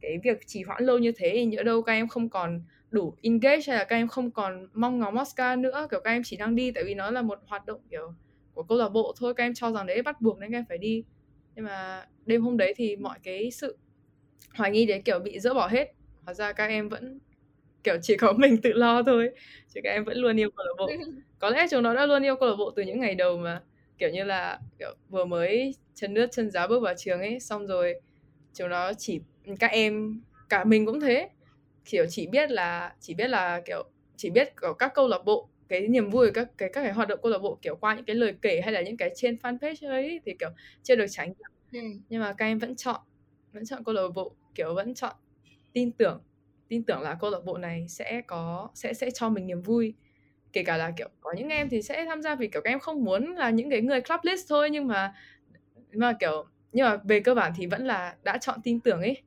cái việc trì hoãn lâu như thế thì nhỡ đâu các em không còn đủ engage hay là các em không còn mong ngóng Oscar nữa. Kiểu các em chỉ đang đi tại vì nó là một hoạt động kiểu của câu lạc bộ thôi. Các em cho rằng đấy bắt buộc nên các em phải đi. Nhưng mà đêm hôm đấy thì mọi cái sự hoài nghi đấy kiểu bị dỡ bỏ hết. Hóa ra các em vẫn kiểu chỉ có [LAUGHS] mình tự lo thôi chứ các em vẫn luôn yêu câu lạc bộ. [LAUGHS] Có lẽ chúng nó đã luôn yêu câu lạc bộ từ những ngày đầu mà kiểu như là kiểu vừa mới chân nước chân giáo bước vào trường ấy xong rồi chúng nó chỉ các em cả mình cũng thế. Kiểu chỉ biết là chỉ biết là kiểu chỉ biết ở các câu lạc bộ cái niềm vui các cái các cái hoạt động câu lạc bộ kiểu qua những cái lời kể hay là những cái trên fanpage ấy thì kiểu chưa được tránh ừ. nhưng mà các em vẫn chọn vẫn chọn câu lạc bộ kiểu vẫn chọn tin tưởng tin tưởng là câu lạc bộ này sẽ có sẽ sẽ cho mình niềm vui. Kể cả là kiểu có những em thì sẽ tham gia vì kiểu các em không muốn là những cái người club list thôi nhưng mà mà kiểu nhưng mà về cơ bản thì vẫn là đã chọn tin tưởng ấy.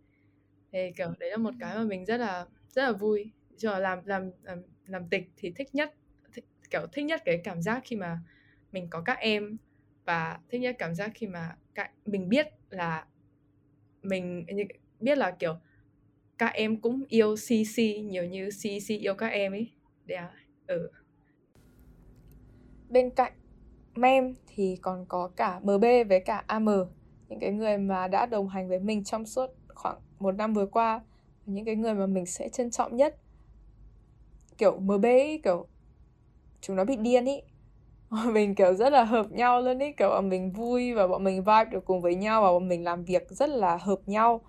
Thì kiểu đấy là một cái mà mình rất là rất là vui. Cho làm làm làm làm tịch thì thích nhất thích, kiểu thích nhất cái cảm giác khi mà mình có các em và thích nhất cảm giác khi mà các mình biết là mình biết là kiểu các em cũng yêu CC nhiều như CC yêu các em ấy. Yeah. Dạ, ừ. Bên cạnh mem thì còn có cả MB với cả AM những cái người mà đã đồng hành với mình trong suốt khoảng một năm vừa qua những cái người mà mình sẽ trân trọng nhất kiểu MB ấy, kiểu chúng nó bị điên ý [LAUGHS] mình, kiểu, rất là hợp nhau luôn ý kiểu, bọn mình vui và bọn mình vibe được cùng với nhau và bọn mình làm việc rất là hợp nhau.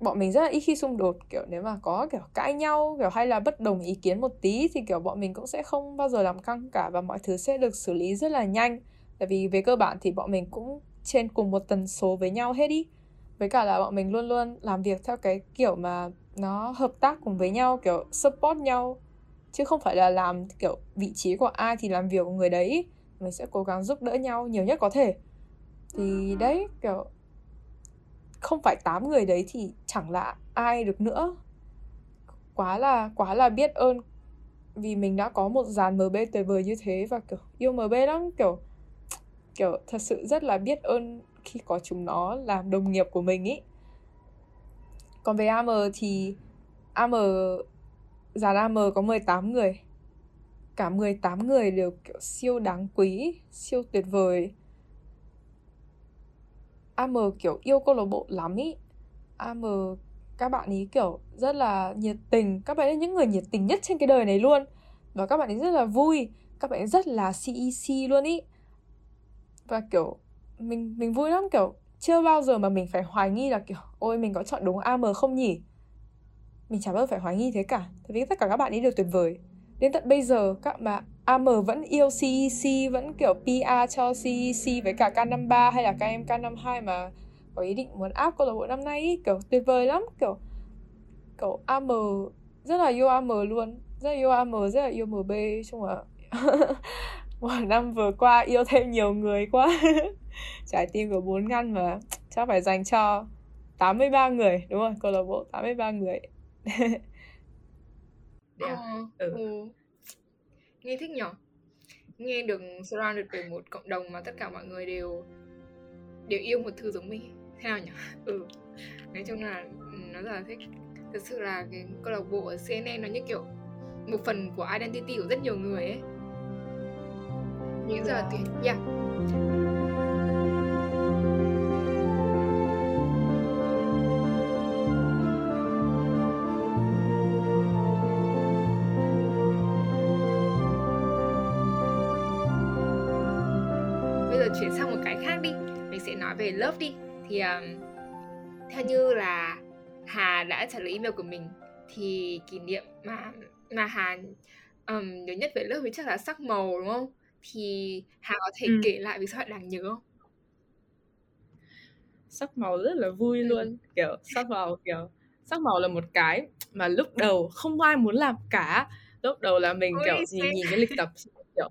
Bọn mình rất là ít khi xung đột, kiểu, nếu mà có, kiểu, cãi nhau, kiểu, hay là bất đồng ý kiến một tí thì, kiểu, bọn mình cũng sẽ không bao giờ làm căng cả và mọi thứ sẽ được xử lý rất là nhanh. Tại vì về cơ bản thì bọn mình cũng trên cùng một tần số với nhau hết ý. Với cả là bọn mình luôn luôn làm việc theo cái kiểu mà nó hợp tác cùng với nhau, kiểu, support nhau chứ không phải là làm kiểu vị trí của ai thì làm việc của người đấy. Mình sẽ cố gắng giúp đỡ nhau nhiều nhất có thể. Thì đấy kiểu không phải tám người đấy thì chẳng là ai được nữa. Quá là quá là biết ơn vì mình đã có một dàn MB tuyệt vời như thế và kiểu yêu MB lắm. Kiểu kiểu thật sự rất là biết ơn khi có chúng nó làm đồng nghiệp của mình ý. Còn về AM thì AM dàn AM có 18 người. Cả 18 người đều kiểu siêu đáng quý, siêu tuyệt vời. AM kiểu yêu câu lạc bộ lắm ý. AM các bạn ý kiểu rất là nhiệt tình. Các bạn ấy những người nhiệt tình nhất trên cái đời này luôn. Và các bạn ấy rất là vui. Các bạn ấy rất là CEC luôn ý. Và kiểu mình mình vui lắm, kiểu chưa bao giờ mà mình phải hoài nghi là kiểu, ôi, mình có chọn đúng AM không nhỉ? Mình chả bao giờ phải hoài nghi thế cả tại vì tất cả các bạn ấy đều tuyệt vời. Đến tận bây giờ các bạn AM vẫn yêu CEC vẫn kiểu PR cho CEC với cả K53 hay là các em K52 mà có ý định muốn áp câu lạc bộ năm nay ý, kiểu tuyệt vời lắm kiểu kiểu AM rất là yêu AM luôn rất là yêu AM rất là yêu MB chung là [LAUGHS] một năm vừa qua yêu thêm nhiều người quá. [LAUGHS] Trái tim của bốn ngăn mà chắc phải dành cho 83 người đúng rồi câu lạc bộ 83 người. Đấy à? ừ. ừ. nghe thích nhở? Nghe được surrounded bởi một cộng đồng mà tất cả mọi người đều đều yêu một thứ giống mình. Thế nào nhỉ ừ. Nói chung là ừ, nó rất là thích. Thực sự là cái câu lạc bộ ở CNN nó như kiểu một phần của identity của rất nhiều người ấy. Những giờ tuyệt. Yeah nói về love đi thì um, theo như là Hà đã trả lời email của mình thì kỷ niệm mà mà Hà um, nhớ nhất về lớp thì chắc là sắc màu đúng không? Thì Hà có thể Ừ. kể lại vì sao lại đáng nhớ không? sắc màu rất là vui Ừ. luôn kiểu sắc màu kiểu sắc màu là một cái mà lúc đầu không ai muốn làm cả lúc đầu là mình Ôi, kiểu nhìn same. nhìn cái lịch tập kiểu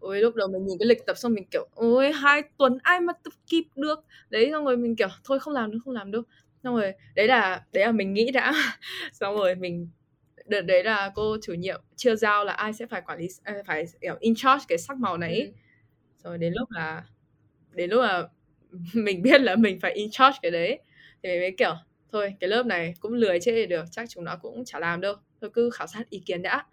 ôi lúc đầu mình nhìn cái lịch tập xong mình kiểu ôi hai tuần ai mà tập kịp được? Đấy xong rồi mình kiểu thôi không làm nữa không làm đâu. Xong rồi đấy là đấy là mình nghĩ đã. [LAUGHS] Xong rồi mình đợt đấy là cô chủ nhiệm chưa giao là ai sẽ phải quản lý à, phải kiểu in charge cái sắc màu này Ừ. rồi đến lúc là đến lúc là [LAUGHS] mình biết là mình phải in charge cái đấy. Thì mình mới kiểu thôi cái lớp này cũng lười chết được chắc chúng nó cũng chả làm đâu. Thôi cứ khảo sát ý kiến đã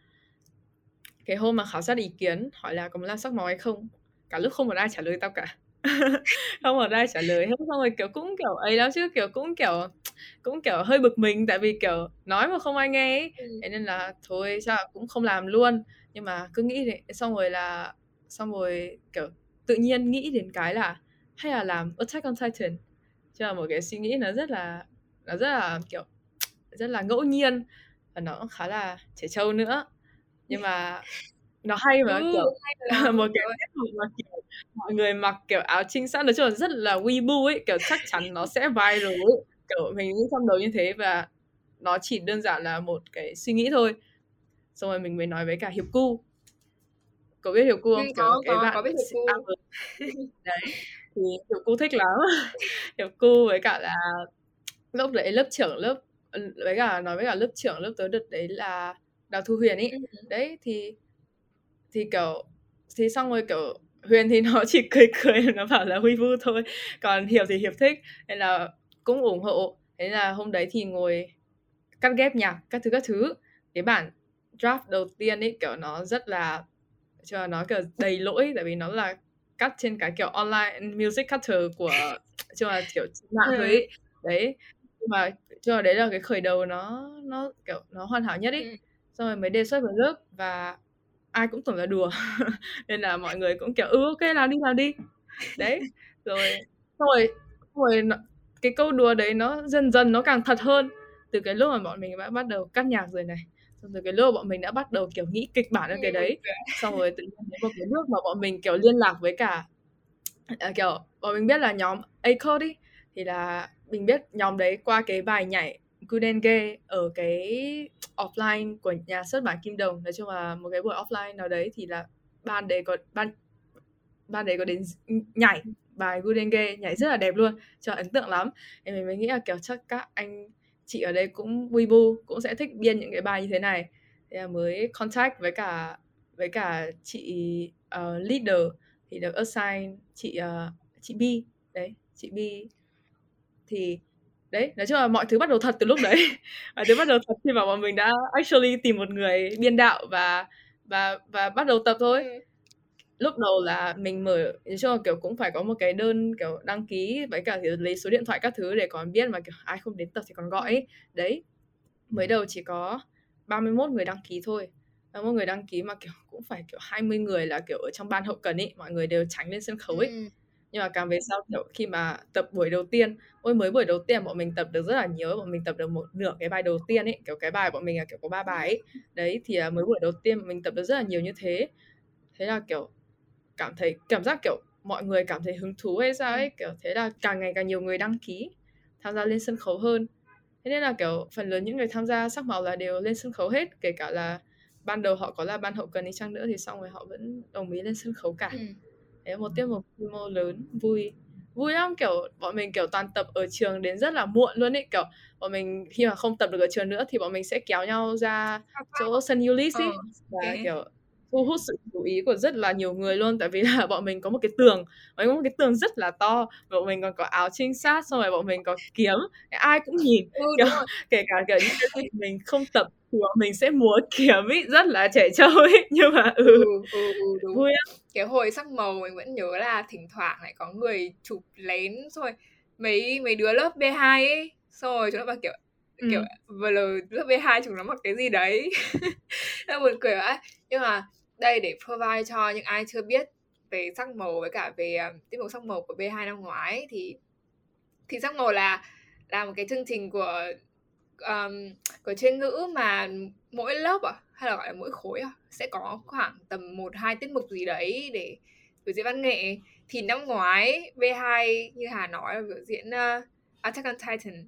cái hôm mà khảo sát ý kiến hỏi là có muốn làm sắc màu hay không? Cả lúc không một ai trả lời tao cả. [LAUGHS] Không một ai trả lời. Hết xong rồi kiểu cũng kiểu ấy đó chứ kiểu cũng kiểu cũng kiểu hơi bực mình tại vì kiểu nói mà không ai nghe ấy. Ừ. thế nên là thôi sao cũng không làm luôn. Nhưng mà cứ nghĩ đấy xong rồi là xong rồi kiểu tự nhiên nghĩ đến cái là hay là làm Attack on Titan. Cho là một cái suy nghĩ nó rất là nó rất là kiểu rất là ngẫu nhiên và nó khá là trẻ trâu nữa nhưng mà nó hay mà Ừ, kiểu hay [LAUGHS] một cái mà kiểu mọi người mặc kiểu áo trinh sát nói chung là rất là weeaboo ấy kiểu chắc chắn nó sẽ viral ấy. Kiểu mình nghĩ trong đầu như thế và nó chỉ đơn giản là một cái suy nghĩ thôi. Xong rồi mình mới nói với cả hiệp cu. Có biết hiệp cu Ừ, không kiểu có, cái có, bạn có biết hiệp cu. ừ. [LAUGHS] đấy thì hiệp cu thích lắm. [LAUGHS] Hiệp cu với cả là lúc đấy lớp trưởng lớp với cả nói với cả lớp trưởng lớp tới đợt đấy là đào thu huyền ý Ừ. đấy thì thì kiểu thì xong rồi kiểu huyền thì [LAUGHS] nó chỉ cười cười nó bảo là huy vu thôi còn hiệp thì hiệp thích nên là cũng ủng hộ thế là hôm đấy thì ngồi cắt ghép nhạc các thứ các thứ cái bản draft đầu tiên ấy kiểu nó rất là cho nó kiểu đầy lỗi tại vì nó là cắt trên cái kiểu online music cutter của [LAUGHS] cho là kiểu mạng thôi ấy. đấy nhưng mà cho đấy là cái khởi đầu nó nó kiểu nó hoàn hảo nhất ấy Ừ. xong rồi mới đề xuất vào lớp và ai cũng tưởng là đùa. [LAUGHS] Nên là mọi người cũng kiểu ừ ok làm đi làm đi. Đấy rồi xong rồi rồi nó, cái câu đùa đấy nó dần dần nó càng thật hơn. Từ cái lúc mà bọn mình đã bắt đầu cắt nhạc rồi này xong rồi cái lúc mà bọn mình đã bắt đầu kiểu nghĩ kịch bản cho cái đấy xong rồi tự nhiên đến một cái nước mà bọn mình kiểu liên lạc với cả à, kiểu bọn mình biết là nhóm A-Code ý thì là mình biết nhóm đấy qua cái bài nhảy Gudenge ở cái offline của nhà xuất bản Kim Đồng. Nói chung là một cái buổi offline nào đấy thì là ban đấy có ban ban đấy có đến nhảy bài Gudenge nhảy rất là đẹp luôn cho ấn tượng lắm. Em mình mới nghĩ là kiểu chắc các anh chị ở đây cũng weebu cũng sẽ thích biên những cái bài như thế này. Thế là mới contact với cả với cả chị uh, leader thì được assign chị uh, chị B đấy chị B thì đấy nói chung là mọi thứ bắt đầu thật từ lúc đấy [LAUGHS] mọi thứ bắt đầu thật khi mà bọn mình đã actually tìm một người biên đạo và và và bắt đầu tập thôi Ừ. lúc đầu là mình mở nói chung là kiểu cũng phải có một cái đơn kiểu đăng ký với cả kiểu lấy số điện thoại các thứ để còn biết mà kiểu ai không đến tập thì còn gọi ấy. đấy mới đầu chỉ có 31 người đăng ký thôi 31 người đăng ký mà kiểu cũng phải kiểu 20 người là kiểu ở trong ban hậu cần ấy mọi người đều tránh lên sân khấu ấy Ừ nhưng mà càng về sau, kiểu, khi mà tập buổi đầu tiên, ôi, mới buổi đầu tiên bọn mình tập được rất là nhiều bọn mình tập được một nửa cái bài đầu tiên ấy, kiểu, cái bài bọn mình là, kiểu, có ba bài ấy. Đấy, thì à, mới buổi đầu tiên mình tập được rất là nhiều như thế. Thế là, kiểu, cảm thấy, cảm giác, kiểu, mọi người cảm thấy hứng thú hay sao ấy, kiểu, thế là càng ngày càng nhiều người đăng ký, tham gia lên sân khấu hơn. Thế nên là, kiểu, phần lớn những người tham gia sắc màu là đều lên sân khấu hết, kể cả là ban đầu họ có là ban hậu cần đi chăng nữa thì xong rồi họ vẫn đồng ý lên sân khấu cả. Ừ đấy một tiết mục quy mô lớn vui. Vui lắm kiểu bọn mình kiểu toàn tập ở trường đến rất là muộn luôn ấy. Kiểu bọn mình khi mà không tập được ở trường nữa thì bọn mình sẽ kéo nhau ra chỗ sân Ulysse ấy. Ờ, và ok. kiểu thu hút sự chú ý của rất là nhiều người luôn tại vì là [LAUGHS] bọn mình có một cái tường bọn mình có một cái tường rất là to bọn mình còn có áo trinh sát xong rồi bọn mình có kiếm ai cũng nhìn Ừ, kiểu kể cả kiểu dịp mình không tập thì bọn mình sẽ múa kiếm ấy rất là trẻ trâu ấy [LAUGHS] nhưng mà ừ, Ừ, ừ, ừ, đúng. vui lắm Cái hồi sắc màu mình vẫn nhớ là thỉnh thoảng lại có người chụp lén rồi mấy mấy đứa lớp B2 ấy rồi chúng nó bảo kiểu Ừ. kiểu vừa là lớp B2 chúng nó mặc cái gì đấy [LAUGHS] nó buồn cười ấy nhưng mà đây để provide cho những ai chưa biết về sắc màu với cả về à, tiết mục sắc màu của B2 năm ngoái. Thì thì sắc màu là là một cái chương trình của um, của chuyên ngữ mà mỗi lớp à hay là gọi là mỗi khối à sẽ có khoảng tầm một hai tiết mục gì đấy để biểu diễn văn nghệ. Thì năm ngoái B2 như Hà nói là biểu diễn uh, Attack on Titan.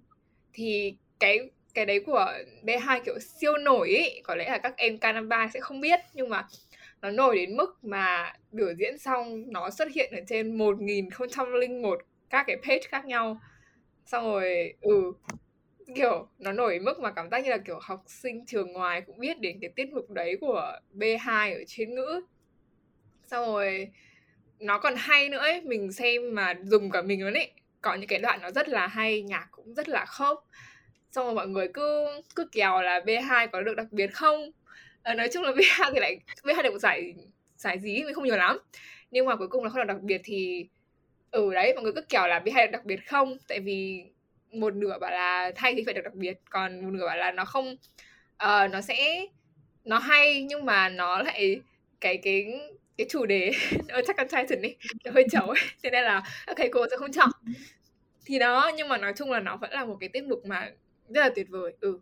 Thì cái cái đấy của B2 kiểu siêu nổi ấy có lẽ là các em K53 sẽ không biết nhưng mà nó nổi đến mức mà biểu diễn xong nó xuất hiện ở trên 1001 các cái page khác nhau. Xong rồi ừ kiểu, nó nổi mức mà cảm giác như là, kiểu, học sinh trường ngoài cũng biết đến cái tiết mục đấy của B2 ở trên ngữ. Xong rồi, nó còn hay nữa ấy, mình xem mà dùng cả mình luôn ấy. Có những cái đoạn nó rất là hay, nhạc cũng rất là khớp. Xong rồi mọi người cứ cứ kèo là B2 có được đặc biệt không? À, nói chung là [LAUGHS] VH thì lại VH được một giải giải gì mình không nhiều lắm. Nhưng mà cuối cùng là không được đặc biệt thì ừ đấy mọi người cứ kèo là VH được đặc biệt không? Tại vì một nửa bảo là thay thì phải được đặc biệt còn một nửa bảo là nó không uh, nó sẽ nó hay nhưng mà nó lại cái cái cái chủ đề ở chắc con trai chuẩn đi nó hơi chấu ấy. Thế nên là các thầy cô sẽ không chọn. Thì đó nhưng mà nói chung là nó vẫn là một cái tiết mục mà rất là tuyệt vời. Ừ.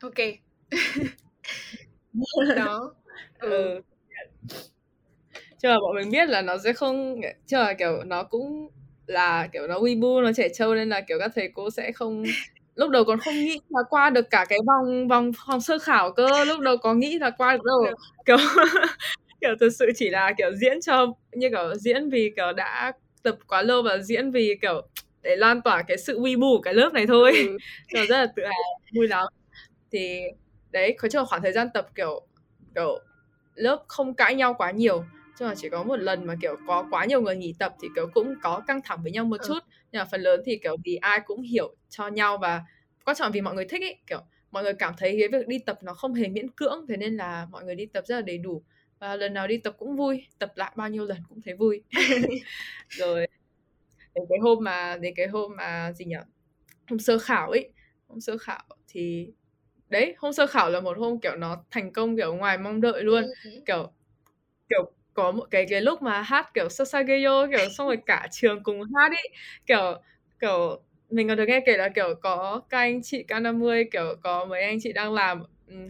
Ok. [LAUGHS] đó ừ. ừ. chứ mà bọn mình biết là nó sẽ không chứ là kiểu nó cũng là kiểu nó weibo nó trẻ trâu nên là kiểu các thầy cô sẽ không [LAUGHS] lúc đầu còn không nghĩ là qua được cả cái vòng vòng vòng sơ khảo cơ lúc đầu có nghĩ là qua được đâu kiểu [LAUGHS] kiểu thực sự chỉ là kiểu diễn cho như kiểu diễn vì kiểu đã tập quá lâu và diễn vì kiểu để lan tỏa cái sự bù của cái lớp này thôi ừ. rất là tự hào vui lắm thì đấy có trong khoảng thời gian tập kiểu kiểu lớp không cãi nhau quá nhiều. Chứ mà chỉ có một lần mà kiểu có quá nhiều người nghỉ tập thì kiểu cũng có căng thẳng với nhau một ừ. chút. Nhưng mà phần lớn thì kiểu vì ai cũng hiểu cho nhau và quan trọng vì mọi người thích ấy kiểu mọi người cảm thấy cái việc đi tập nó không hề miễn cưỡng thế nên là mọi người đi tập rất là đầy đủ. Và lần nào đi tập cũng vui tập lại bao nhiêu lần cũng thấy vui. [LAUGHS] [LAUGHS] Rồi đến cái hôm mà đến cái hôm mà gì nhỉ hôm sơ khảo ấy hôm sơ khảo thì đấy hôm sơ khảo là một hôm kiểu nó thành công kiểu ngoài mong đợi luôn. Ừ. kiểu kiểu có một cái cái lúc mà hát kiểu Sasageyo kiểu xong rồi cả trường cùng hát ấy kiểu kiểu mình còn được nghe kể là kiểu có các anh chị K50 kiểu có mấy anh chị đang làm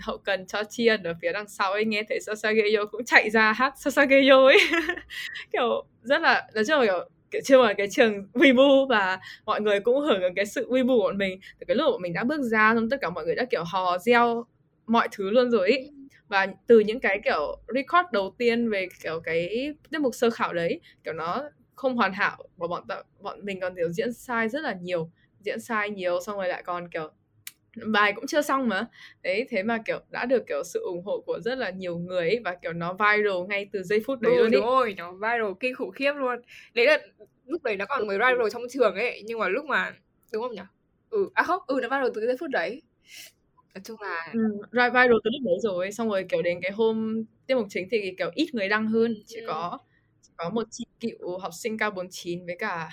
hậu cần cho Chiên ở phía đằng sau ấy nghe thấy Sasageyo cũng chạy ra hát Sasageyo ấy. [LAUGHS] Kiểu rất là nói chung là kiểu chưa ở cái trường Weibo và mọi người cũng hưởng ứng cái sự Weibo của bọn mình. Từ cái lúc mình đã bước ra xong tất cả mọi người đã, kiểu, hò reo mọi thứ luôn rồi ấy và từ những cái, kiểu, record đầu tiên về, kiểu, cái tiết mục sơ khảo đấy, kiểu, nó không hoàn hảo và bọn bọn mình còn, kiểu, diễn sai rất là nhiều, diễn sai nhiều, xong rồi lại còn, kiểu bài cũng chưa xong mà. Đấy thế mà kiểu đã được kiểu sự ủng hộ của rất là nhiều người ấy, và kiểu nó viral ngay từ giây phút đấy ừ, luôn đúng rồi nó viral kinh khủng khiếp luôn. Đấy là lúc đấy nó còn mới viral trong trường ấy nhưng mà lúc mà đúng không nhỉ? Ừ à không ừ nó viral từ giây phút đấy. Nói chung là ừ, viral từ lúc đấy rồi xong rồi kiểu đến cái hôm tiết mục chính thì kiểu ít người đăng hơn. Chỉ ừ. có chỉ có một chị cựu học sinh K49 với cả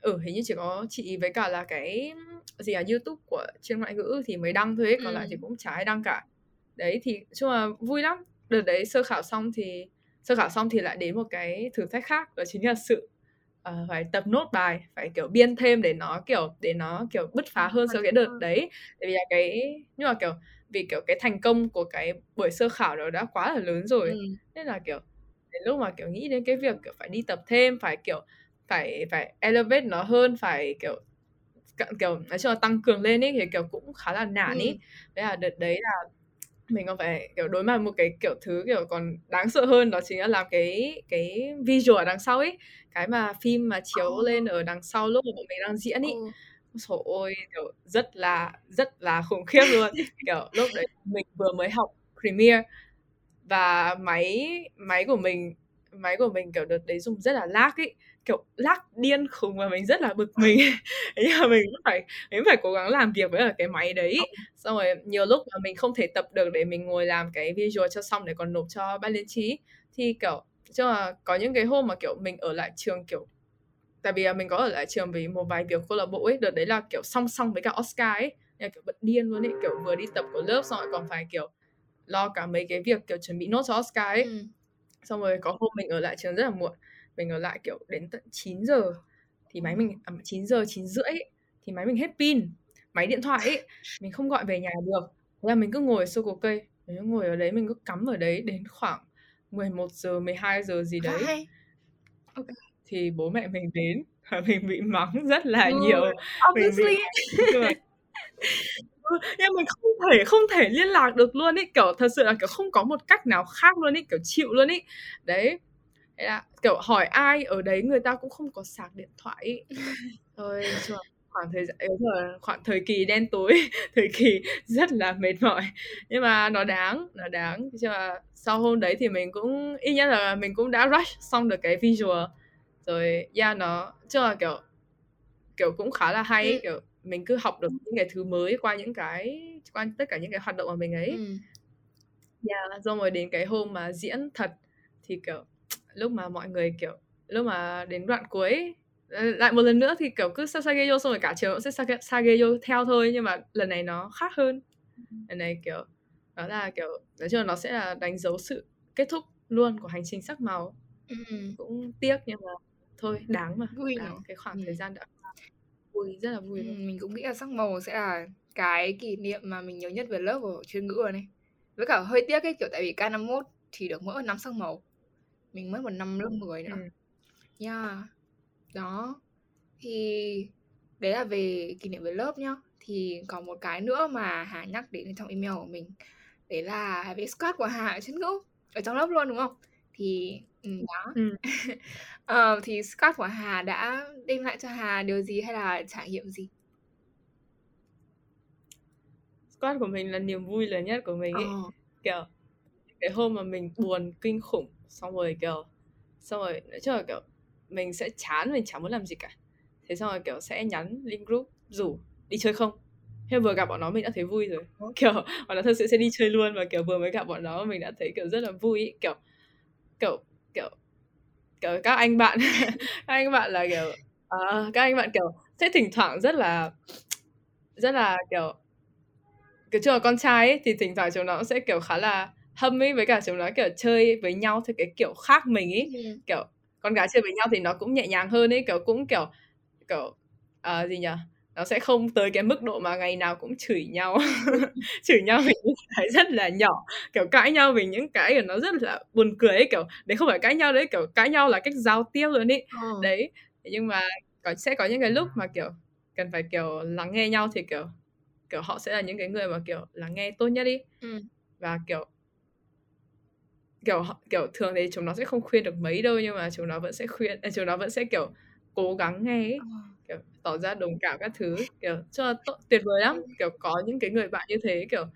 ừ hình như chỉ có chị với cả là cái gì à YouTube của chuyên ngoại ngữ thì mới đăng thôi ấy, còn ừ. lại thì cũng chả ai đăng cả đấy thì chung là vui lắm đợt đấy sơ khảo xong thì sơ khảo xong thì lại đến một cái thử thách khác đó chính là sự uh, phải tập nốt bài phải kiểu biên thêm để nó kiểu để nó kiểu bứt phá hơn so cái đợt đấy tại vì là cái nhưng mà kiểu vì kiểu cái thành công của cái buổi sơ khảo đó đã quá là lớn rồi ừ. nên là kiểu đến lúc mà kiểu nghĩ đến cái việc kiểu phải đi tập thêm phải kiểu phải phải elevate nó hơn phải kiểu kiểu nói chung là tăng cường lên ấy thì kiểu cũng khá là nản ý ừ. đấy là đợt đấy là mình còn phải kiểu đối mặt một cái kiểu thứ kiểu còn đáng sợ hơn đó chính là làm cái cái visual ở đằng sau ấy cái mà phim mà chiếu oh. lên ở đằng sau lúc mà bọn mình đang diễn ý oh. Trời ơi, kiểu rất là rất là khủng khiếp luôn [LAUGHS] kiểu lúc đấy mình vừa mới học Premiere và máy máy của mình máy của mình kiểu đợt đấy dùng rất là lag ấy kiểu lắc điên khùng và mình rất là bực mình. [LAUGHS] Nhưng mà mình cũng phải mình phải cố gắng làm việc với cái máy đấy. Xong rồi nhiều lúc mà mình không thể tập được để mình ngồi làm cái visual cho xong để còn nộp cho ban liên trí. Thì kiểu chứ mà có những cái hôm mà kiểu mình ở lại trường kiểu tại vì mình có ở lại trường vì một vài việc câu lạc bộ ấy đợt đấy là kiểu song song với cả Oscar ấy. Là kiểu bận điên luôn ấy kiểu vừa đi tập của lớp xong rồi còn phải kiểu lo cả mấy cái việc kiểu chuẩn bị nốt cho Oscar ấy. Ừ. xong rồi có hôm mình ở lại trường rất là muộn mình ở lại kiểu đến tận 9 giờ thì máy mình à, 9 giờ 9 rưỡi thì máy mình hết pin máy điện thoại ấy mình không gọi về nhà được thế là mình cứ ngồi sau cổ cây mình cứ ngồi ở đấy mình cứ cắm ở đấy đến khoảng 11 giờ 12 giờ gì đấy. Okay. thì bố mẹ mình đến và [LAUGHS] mình bị mắng rất là Ừ, nhiều mình Obviously. bị Ừ, nhưng mình không thể không thể liên lạc được luôn ấy kiểu thật sự là kiểu không có một cách nào khác luôn ấy kiểu chịu luôn ấy đấy là, kiểu hỏi ai ở đấy người ta cũng không có sạc điện thoại là khoảng thời gian là khoảng thời kỳ đen tối [LAUGHS] thời kỳ rất là mệt mỏi. Nhưng mà nó đáng nó đáng. Nhưng mà sau hôm đấy thì mình cũng ít nhất là mình cũng đã rush xong được cái visual. Rồi yeah nó chung là kiểu kiểu cũng khá là hay Ừ. kiểu mình cứ học được những cái thứ mới qua những cái qua tất cả những cái hoạt động mà mình ấy. Ừ. yeah rồi đến cái hôm mà diễn thật thì kiểu lúc mà mọi người kiểu lúc mà đến đoạn cuối ờ, lại một lần nữa thì kiểu cứ Sasageyo xong rồi cả trường cũng sẽ Sage- Sageyo theo thôi nhưng mà lần này nó khác hơn lần này kiểu đó là kiểu nói chung là nó sẽ là đánh dấu sự kết thúc luôn của hành trình sắc màu Ừ. cũng tiếc nhưng mà thôi đáng mà Vui đáng cái khoảng Ừ. thời gian đã vui rất là vui Ừ, luôn mình cũng nghĩ là sắc màu sẽ là cái kỷ niệm mà mình nhớ nhất về lớp ở chuyên ngữ rồi này. Với cả hơi tiếc ấy, kiểu tại vì K51 thì được mỗi năm sắc màu. Mình mất một năm lớp 10 nữa. ừ. Yeah. Đó. Thì đấy là về kỷ niệm về lớp nhá. Thì còn một cái nữa mà Hà nhắc đến trong email của mình. Đấy là về squad của Hà ở chuyên ngữ. Ở trong lớp luôn đúng không? Thì ừ, đó. Ừ. [LAUGHS] Ờ, thì squad của Hà đã đem lại cho Hà điều gì hay là trải nghiệm gì? squad của mình là niềm vui lớn nhất của mình ấy Ờ. kiểu cái hôm mà mình buồn kinh khủng xong rồi kiểu xong rồi nói chung là kiểu mình sẽ chán mình chẳng muốn làm gì cả. Thế xong rồi kiểu sẽ nhắn link group rủ đi chơi không? Thế vừa gặp bọn nó mình đã thấy vui rồi. Kiểu [LAUGHS] bọn nó thật sự sẽ đi chơi luôn và kiểu vừa mới gặp bọn nó mình đã thấy kiểu rất là vui ý. kiểu kiểu kiểu kiểu các anh bạn [LAUGHS] các anh bạn là kiểu à, các anh bạn kiểu sẽ thỉnh thoảng rất là rất là kiểu kiểu chung là con trai ấy, thì thỉnh thoảng chúng nó cũng sẽ kiểu khá là hâm ấy với cả chúng nó kiểu chơi với nhau theo cái kiểu khác mình ấy Ừ. kiểu con gái chơi với nhau thì nó cũng nhẹ nhàng hơn ấy kiểu cũng kiểu kiểu à, gì nhỉ nó sẽ không tới cái mức độ mà ngày nào cũng chửi nhau [LAUGHS] chửi nhau vì những cái rất là nhỏ kiểu cãi nhau vì những cái của nó rất là buồn cười ấy kiểu đấy không phải cãi nhau đấy kiểu cãi nhau là cách giao tiếp luôn ấy Ờ. đấy nhưng mà có sẽ có những cái lúc mà kiểu cần phải kiểu lắng nghe nhau thì kiểu kiểu họ sẽ là những cái người mà kiểu lắng nghe tốt nhất đi Ừ. và kiểu kiểu kiểu thường thì chúng nó sẽ không khuyên được mấy đâu nhưng mà chúng nó vẫn sẽ khuyên à, chúng nó vẫn sẽ kiểu cố gắng nghe ấy, Ờ. kiểu tỏ ra đồng cảm các thứ kiểu cho tốt, tuyệt vời lắm kiểu có những cái người bạn như thế kiểu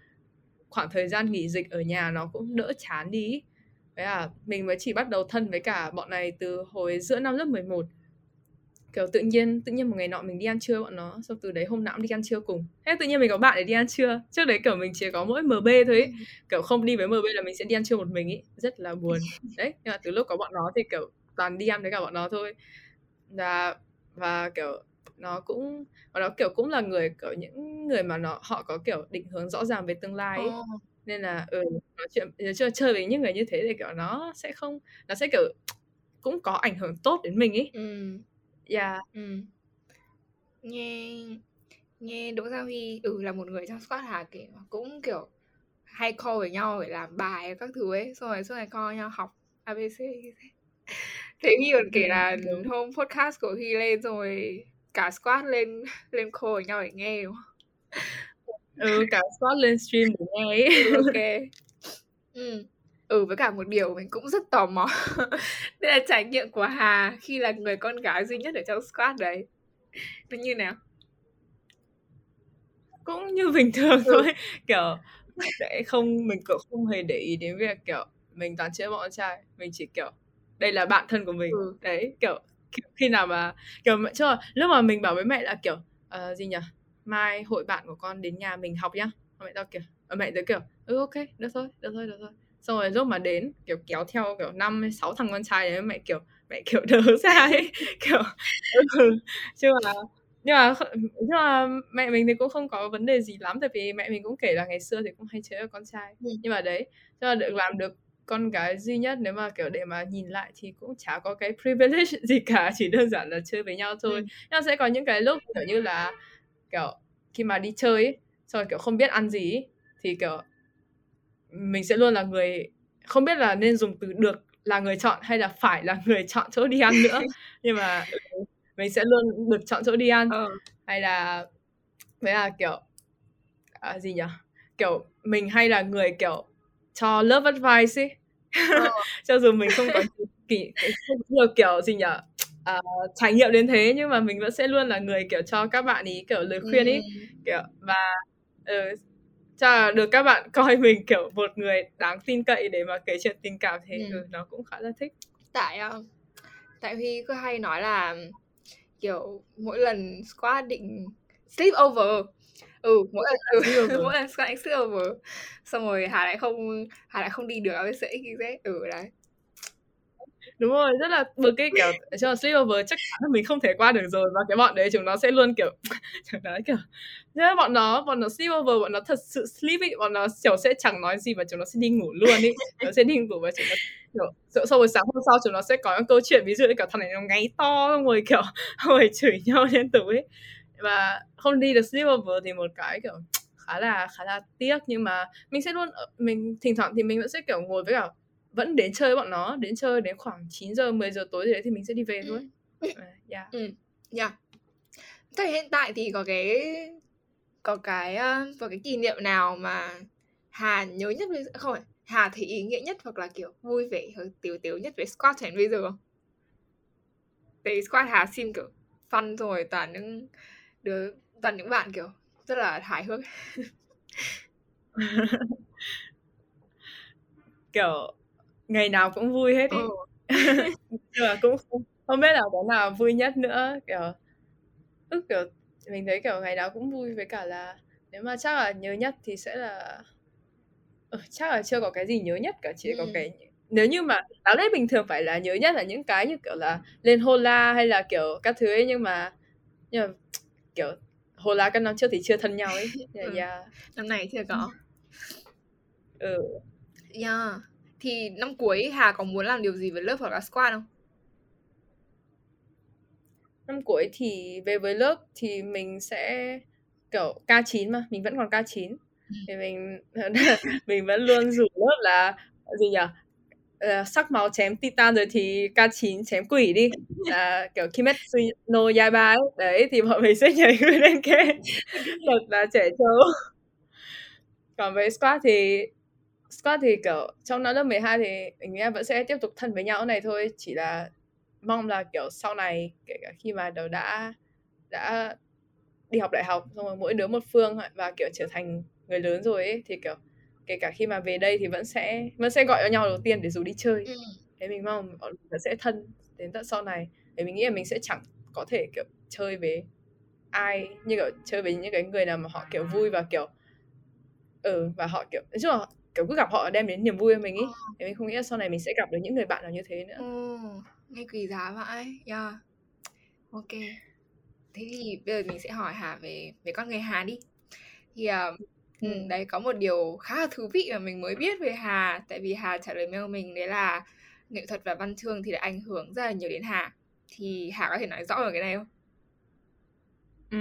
khoảng thời gian nghỉ dịch ở nhà nó cũng đỡ chán đi. Thế là mình mới chỉ bắt đầu thân với cả bọn này từ hồi giữa năm lớp 11 kiểu tự nhiên tự nhiên một ngày nọ mình đi ăn trưa bọn nó xong từ đấy hôm nào cũng đi ăn trưa cùng. Thế tự nhiên mình có bạn để đi ăn trưa. Trước đấy kiểu mình chỉ có mỗi mb thôi ấy. kiểu không đi với mb là mình sẽ đi ăn trưa một mình ý rất là buồn. [LAUGHS] Đấy nhưng mà từ lúc có bọn nó thì kiểu toàn đi ăn với cả bọn nó thôi. Và và kiểu nó cũng bọn nó kiểu cũng là người kiểu những người mà nó họ có kiểu định hướng rõ ràng về tương lai ấy. Ờ. nên là ừ nói chuyện chơi chơi với những người như thế thì kiểu nó sẽ không nó sẽ kiểu cũng có ảnh hưởng tốt đến mình ấy. Ừ. yeah Ừ. Nghe nghe Đỗ Gia Huy ừ là một người trong squad Hà mà cũng kiểu hay call với nhau để làm bài các thứ ấy xong rồi suốt ngày call nhau học ABC thế. Huy còn kể là đúng. hôm podcast của Huy lên rồi cả squad lên lên call với nhau để nghe đúng không? ừ cả squad lên stream để nghe ấy Ừ, ok. [LAUGHS] Ừ. Ừ với cả một điều mình cũng rất tò mò. [LAUGHS] Đây là trải nghiệm của Hà khi là người con gái duy nhất ở trong squad đấy. Nó như nào? cũng như bình thường Ừ. thôi. Kiểu sẽ không mình cũng không hề để ý đến việc kiểu mình toàn chơi bọn trai. Mình chỉ kiểu đây là bạn thân của mình. Ừ. đấy kiểu, kiểu khi nào mà kiểu mẹ cho lúc mà mình bảo với mẹ là kiểu ờ, gì nhỉ? Mai hội bạn của con đến nhà mình học nhá. Mẹ tao kiểu mẹ tao kiểu ừ ok được thôi được thôi được thôi xong rồi lúc mà đến kiểu kéo theo kiểu năm sáu thằng con trai đấy mẹ kiểu mẹ kiểu [LAUGHS] đỡ ra ấy kiểu ừ [LAUGHS] chứ mà nhưng mà nhưng mà mẹ mình thì cũng không có vấn đề gì lắm tại vì mẹ mình cũng kể là ngày xưa thì cũng hay chơi với con trai Ừ. nhưng mà đấy cho là được làm được con gái duy nhất nếu mà kiểu để mà nhìn lại thì cũng chả có cái privilege [LAUGHS] gì cả chỉ đơn giản là chơi với nhau thôi Ừ. nhưng mà sẽ có những cái lúc kiểu như là kiểu khi mà đi chơi ấy, xong rồi kiểu không biết ăn gì ấy, thì kiểu mình sẽ luôn là người không biết là nên dùng từ được là người chọn hay là phải là người chọn chỗ đi ăn nữa [LAUGHS] nhưng mà mình sẽ luôn được chọn chỗ đi ăn ừ. hay là với là kiểu à, gì nhỉ kiểu mình hay là người kiểu cho love advice ấy ừ. [LAUGHS] cho dù mình không có [LAUGHS] kỳ không nhiều kiểu gì nhỉ uh, trải nghiệm đến thế nhưng mà mình vẫn sẽ luôn là người kiểu cho các bạn ý kiểu lời khuyên ý ừ. kiểu và uh, cho được các bạn [LAUGHS] coi mình kiểu một người đáng tin cậy để mà kể chuyện tình cảm thế. Ừ. ừ nó cũng khá là thích. Tại uh, tại huy cứ hay nói là kiểu mỗi lần squat định sleep over. Ừ mỗi lần ừ, [LAUGHS] mỗi lần squat sleep over. Xong rồi hà lại không hà lại không đi được với sẽ khi dễ ừ đấy đúng rồi rất là bực cái kiểu cho sleepover chắc chắn là mình không thể qua được rồi và cái bọn đấy chúng nó sẽ luôn kiểu [LAUGHS] chúng nó kiểu nhớ bọn nó bọn nó sleepover bọn nó thật sự sleepy bọn nó kiểu sẽ chẳng nói gì và chúng nó sẽ đi ngủ luôn ý [LAUGHS] nó sẽ đi ngủ và chúng nó kiểu sau buổi sáng hôm sau chúng nó sẽ có những câu chuyện ví dụ như kiểu thằng này nó ngáy to xong rồi kiểu [LAUGHS] rồi chửi nhau liên tục ấy. Và không đi được sleepover thì một cái kiểu khá là khá là tiếc nhưng mà mình sẽ luôn mình thỉnh thoảng thì mình vẫn sẽ kiểu ngồi với cả vẫn đến chơi bọn nó đến chơi đến khoảng 9 giờ 10 giờ tối gì đấy thì mình sẽ đi về ừ. thôi [LAUGHS] yeah ừ. yeah Thế hiện tại thì có cái có cái có cái kỷ niệm nào mà Hà nhớ nhất với không phải Hà thấy ý nghĩa nhất hoặc là kiểu vui vẻ hoặc tiểu tiểu nhất với squat hiện bây giờ không? Tại squat Hà xin kiểu fun rồi toàn những đứa toàn những bạn kiểu rất là hài hước [LAUGHS] [LAUGHS] kiểu ngày nào cũng vui hết ý ừ. [LAUGHS] nhưng mà cũng không, không biết là cái nào vui nhất nữa kiểu ức kiểu mình thấy kiểu ngày nào cũng vui với cả là nếu mà chắc là nhớ nhất thì sẽ là ừ, chắc là chưa có cái gì nhớ nhất cả chỉ ừ. có cái nếu như mà đáng lẽ bình thường phải là nhớ nhất là những cái như kiểu là lên hola hay là kiểu các thứ ấy nhưng mà nhưng mà kiểu hola các năm trước thì chưa thân nhau ấy [LAUGHS] yeah, ừ. yeah. năm này chưa có [LAUGHS] ừ yeah thì năm cuối Hà có muốn làm điều gì với lớp hoặc là squad không? Năm cuối thì về với lớp thì mình sẽ kiểu K9 mà, mình vẫn còn K9. Ừ. [LAUGHS] Thì mình [LAUGHS] mình vẫn luôn rủ lớp là gì nhỉ? Uh, sắc máu chém titan rồi thì K9 chém quỷ đi là kiểu Kimetsu no Yaiba ấy đấy thì bọn mình sẽ nhảy [LAUGHS] lên cái thật là trẻ trâu còn với squad thì Scott thì kiểu trong năm lớp 12 thì mình nghĩ vẫn sẽ tiếp tục thân với nhau này thôi chỉ là mong là kiểu sau này kể cả khi mà đều đã đã đi học đại học xong rồi mỗi đứa một phương và kiểu trở thành người lớn rồi ấy thì kiểu kể cả khi mà về đây thì vẫn sẽ vẫn sẽ gọi cho nhau đầu tiên để dù đi chơi ừ. thế mình mong bọn mình sẽ thân đến tận sau này để mình nghĩ là mình sẽ chẳng có thể kiểu chơi với ai như kiểu chơi với những cái người nào mà họ kiểu vui và kiểu ừ và họ kiểu nói chung là kiểu cứ gặp họ đem đến niềm vui cho mình ý ờ. thì mình không nghĩ là sau này mình sẽ gặp được những người bạn nào như thế nữa ừ, nghe quý giá vậy yeah. ok thế thì bây giờ mình sẽ hỏi Hà về về con người Hà đi thì uh, ừ. đấy có một điều khá là thú vị mà mình mới biết về Hà tại vì Hà trả lời mail mình đấy là nghệ thuật và văn chương thì đã ảnh hưởng rất là nhiều đến Hà thì Hà có thể nói rõ về cái này không? Ừ,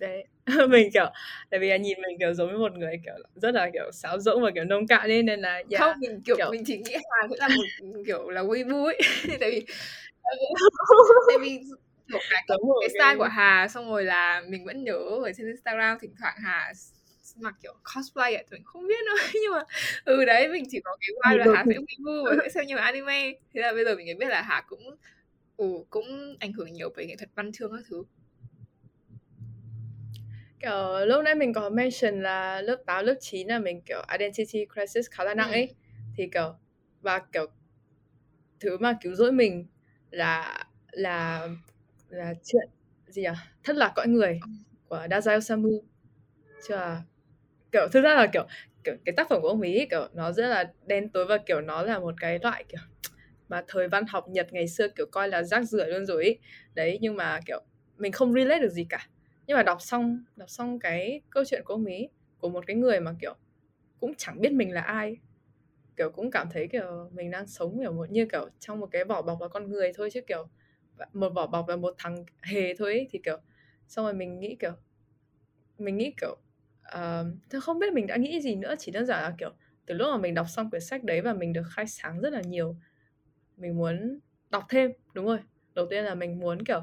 đấy. [LAUGHS] Mình kiểu tại vì là nhìn mình kiểu giống như một người kiểu rất là kiểu sáo rỗng và kiểu nông cạn nên nên là yeah, không mình kiểu, kiểu mình chỉ nghĩ Hà cũng là một kiểu là vui [LAUGHS] vui tại vì tại vì [LAUGHS] một cái, cái, cái style của Hà xong rồi là mình vẫn nhớ ở trên Instagram thỉnh thoảng Hà mặc kiểu cosplay ấy, mình không biết nữa. Nhưng mà ừ đấy mình chỉ có cái vibe là Hà sẽ vui và sẽ xem nhiều anime. Thế là bây giờ mình mới biết là Hà cũng ừ, cũng ảnh hưởng nhiều về nghệ thuật văn chương các thứ Kiểu lúc nãy mình có mention là lớp 8, lớp 9 là mình kiểu identity crisis khá là nặng ấy. Ừm. Thì kiểu và kiểu thứ mà cứu rỗi mình là là là chuyện gì nhỉ? Thất lạc cõi người của Dazai Osamu. Chứ là kiểu thực ra là kiểu kiểu cái tác phẩm của ông ấy kiểu nó rất là đen tối và kiểu nó là một cái loại kiểu mà thời văn học Nhật ngày xưa kiểu coi là rác rưởi luôn rồi ấy. Đấy nhưng mà kiểu mình không relate được gì cả nhưng mà đọc xong đọc xong cái câu chuyện của ông ấy của một cái người mà kiểu cũng chẳng biết mình là ai. Kiểu cũng cảm thấy kiểu mình đang sống kiểu một như kiểu trong một cái vỏ bọc là con người thôi chứ kiểu một vỏ bọc là một thằng hề thôi ấy, thì kiểu xong rồi mình nghĩ kiểu mình nghĩ kiểu ờ, uh, tôi không biết mình đã nghĩ gì nữa chỉ đơn giản là kiểu từ lúc mà mình đọc xong quyển sách đấy và mình được khai sáng rất là nhiều mình muốn đọc thêm đúng rồi. Đầu tiên là mình muốn kiểu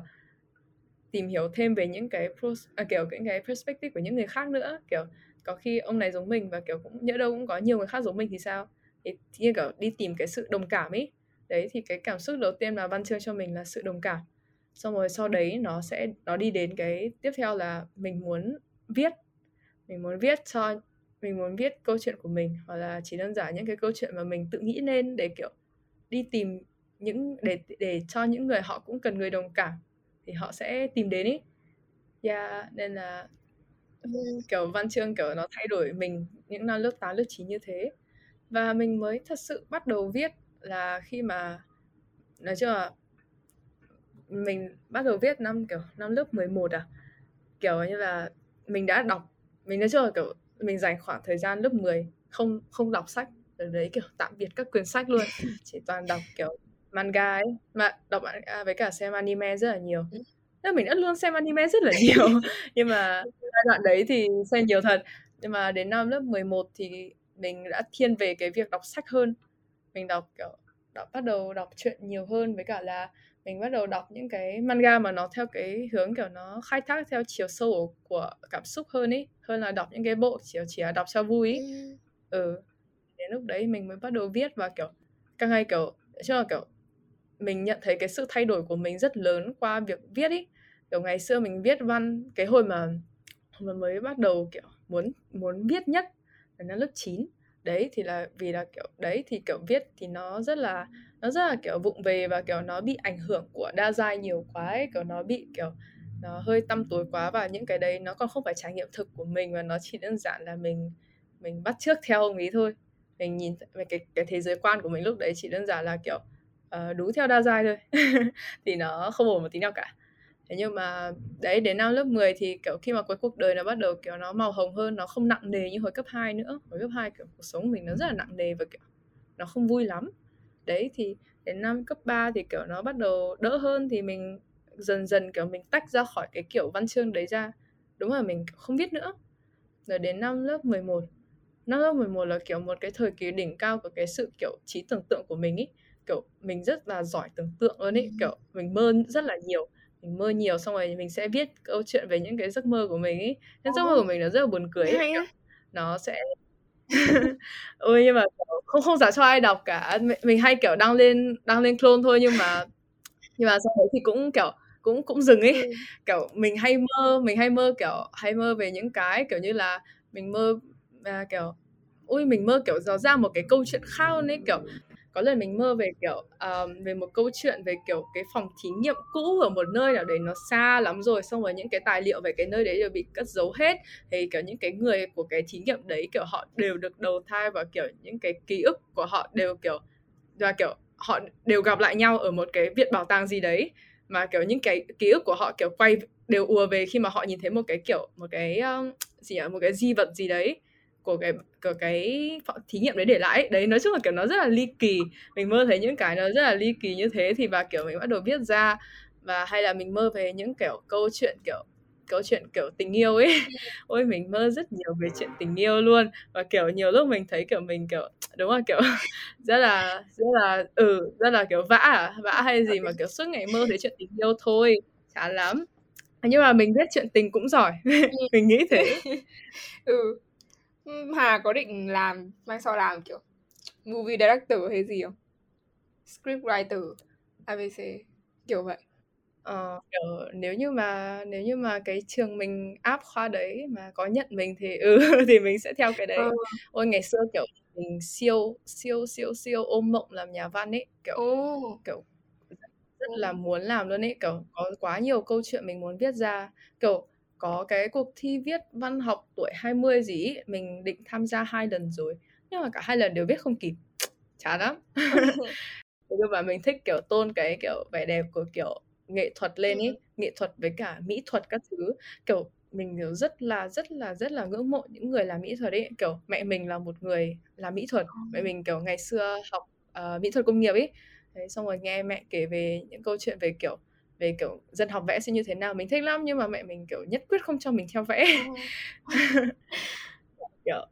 tìm hiểu thêm về những cái pros, à, kiểu những cái perspective của những người khác nữa. Kiểu có khi ông này giống mình và kiểu cũng nhỡ đâu cũng có nhiều người khác giống mình thì sao? Thì, như kiểu đi tìm cái sự đồng cảm ấy đấy thì cái cảm xúc đầu tiên mà văn chương cho mình là sự đồng cảm. Xong rồi sau đấy nó sẽ nó đi đến cái tiếp theo là mình muốn viết. Mình muốn viết cho mình muốn viết câu chuyện của mình hoặc là chỉ đơn giản những cái câu chuyện mà mình tự nghĩ lên để kiểu đi tìm những để để cho những người họ cũng cần người đồng cảm thì họ sẽ tìm đến ý. Yeah nên là kiểu văn chương kiểu nó thay đổi mình những năm lớp 8, lớp 9 như thế. Và mình mới thật sự bắt đầu viết là khi mà nói chung là mình bắt đầu viết năm kiểu năm lớp 11 à kiểu như là mình đã đọc mình nói chung là kiểu mình dành khoảng thời gian lớp 10 không không đọc sách rồi đấy kiểu tạm biệt các quyển sách luôn chỉ toàn đọc kiểu manga ấy mà đọc manga với cả xem anime rất là nhiều. Ừ. nên mình đã luôn xem anime rất là nhiều. [LAUGHS] Nhưng mà giai đoạn đấy thì xem nhiều thật. Nhưng mà đến năm lớp 11 thì mình đã thiên về cái việc đọc sách hơn. Mình đọc kiểu đọc bắt đầu đọc truyện nhiều hơn. Với cả là mình bắt đầu đọc những cái manga mà nó theo cái hướng kiểu nó khai thác theo chiều sâu của cảm xúc hơn ấy hơn là đọc những cái bộ chỉ chỉ là đọc cho vui ấy. ừ. ừ. Đến lúc đấy mình mới bắt đầu viết và kiểu càng ngày kiểu chứ là kiểu mình nhận thấy cái sự thay đổi của mình rất lớn qua việc viết ý. Kiểu, ngày xưa mình viết văn, cái hồi mà mà mới bắt đầu, kiểu, muốn muốn viết nhất là năm lớp 9 đấy, thì là vì là, kiểu, đấy, thì, kiểu, viết thì nó rất là, nó rất là, kiểu, vụng về và, kiểu, nó bị ảnh hưởng của đa giai nhiều quá ấy. Kiểu, nó bị, kiểu, nó hơi tăm tối quá và những cái đấy nó còn không phải trải nghiệm thực của mình và nó chỉ đơn giản là mình mình bắt trước theo ông ấy thôi. Mình nhìn về cái cái thế giới quan của mình lúc đấy chỉ đơn giản là, kiểu uh, đúng theo đa giai thôi. [LAUGHS] Thì nó không ổn một tí nào cả. Thế nhưng mà đấy đến năm lớp 10 thì kiểu khi mà cuối cuộc đời nó bắt đầu kiểu nó màu hồng hơn nó không nặng nề như hồi cấp 2 nữa. Hồi cấp 2 kiểu cuộc sống của mình nó rất là nặng nề và kiểu nó không vui lắm. Đấy thì đến năm cấp 3 thì kiểu nó bắt đầu đỡ hơn thì mình dần dần kiểu mình tách ra khỏi cái kiểu văn chương đấy ra. Đúng là mình không biết nữa. Rồi đến năm lớp 11 năm lớp 11 là kiểu một cái thời kỳ đỉnh cao của cái sự kiểu trí tưởng tượng của mình ý kiểu mình rất là giỏi tưởng tượng luôn ý kiểu mình mơ rất là nhiều mình mơ nhiều xong rồi mình sẽ viết câu chuyện về những cái giấc mơ của mình ý nên giấc mơ của mình nó rất là buồn cười ấy. Kiểu, nó sẽ [LAUGHS] ôi nhưng mà không không dám cho ai đọc cả. Mình hay kiểu đăng lên đăng lên clone thôi nhưng mà nhưng mà sau đấy thì cũng kiểu cũng cũng dừng ấy. Ừ. kiểu mình hay mơ mình hay mơ kiểu hay mơ về những cái kiểu như là mình mơ à, kiểu ui mình mơ kiểu nó ra một cái câu chuyện khác ấy kiểu có lần mình mơ về kiểu um, về một câu chuyện về kiểu cái phòng thí nghiệm cũ ở một nơi nào đấy nó xa lắm rồi xong rồi những cái tài liệu về cái nơi đấy đều bị cất giấu hết. Thì kiểu những cái người của cái thí nghiệm đấy kiểu họ đều được đầu thai và kiểu những cái ký ức của họ đều kiểu và kiểu họ đều gặp lại nhau ở một cái viện bảo tàng gì đấy. Mà kiểu những cái ký ức của họ kiểu quay đều ùa về khi mà họ nhìn thấy một cái kiểu một cái um, gì nhỉ một cái di vật gì đấy của cái của cái thí nghiệm đấy để lại đấy, nói chung là, kiểu, nó rất là ly kỳ. Mình mơ thấy những cái nó rất là ly kỳ như thế thì và, kiểu, mình bắt đầu viết ra và hay là mình mơ về những, kiểu, câu chuyện, kiểu, câu chuyện, kiểu, tình yêu ấy. [LAUGHS] Ôi, mình mơ rất nhiều về chuyện tình yêu luôn. Và, kiểu, nhiều lúc mình thấy, kiểu, mình, kiểu, đúng là kiểu, [LAUGHS] rất là rất là ừ rất là, kiểu, vã à? Vã hay gì mà, kiểu, suốt ngày mơ thấy chuyện tình yêu thôi. Chán lắm. Nhưng mà mình viết chuyện tình cũng giỏi. [LAUGHS] Mình nghĩ thế. Ừ. Hà có định làm mai sau làm kiểu movie director hay gì không? Script writer, ABC kiểu vậy. Ờ, kiểu nếu như mà nếu như mà cái trường mình áp khoa đấy mà có nhận mình thì ừ [LAUGHS] thì mình sẽ theo cái đấy. Ừ. Ôi ngày xưa kiểu mình siêu siêu siêu siêu ôm mộng làm nhà văn ấy, kiểu oh. kiểu rất là muốn làm luôn ấy, kiểu có quá nhiều câu chuyện mình muốn viết ra. Kiểu có cái cuộc thi viết văn học tuổi 20 gì mình định tham gia hai lần rồi nhưng mà cả hai lần đều viết không kịp. [TSK] Chán lắm. [LAUGHS] [LAUGHS] Nhưng mà mình thích kiểu tôn cái kiểu vẻ đẹp của kiểu nghệ thuật lên ý nghệ thuật với cả mỹ thuật các thứ. Kiểu mình kiểu rất là rất là rất là ngưỡng mộ những người làm mỹ thuật ấy kiểu mẹ mình là một người làm mỹ thuật. Mẹ mình kiểu ngày xưa học uh, mỹ thuật công nghiệp ấy Đấy, xong rồi nghe mẹ kể về những câu chuyện về kiểu về kiểu dân học vẽ sẽ như thế nào mình thích lắm nhưng mà mẹ mình kiểu nhất quyết không cho mình theo vẽ. [LAUGHS] Kiểu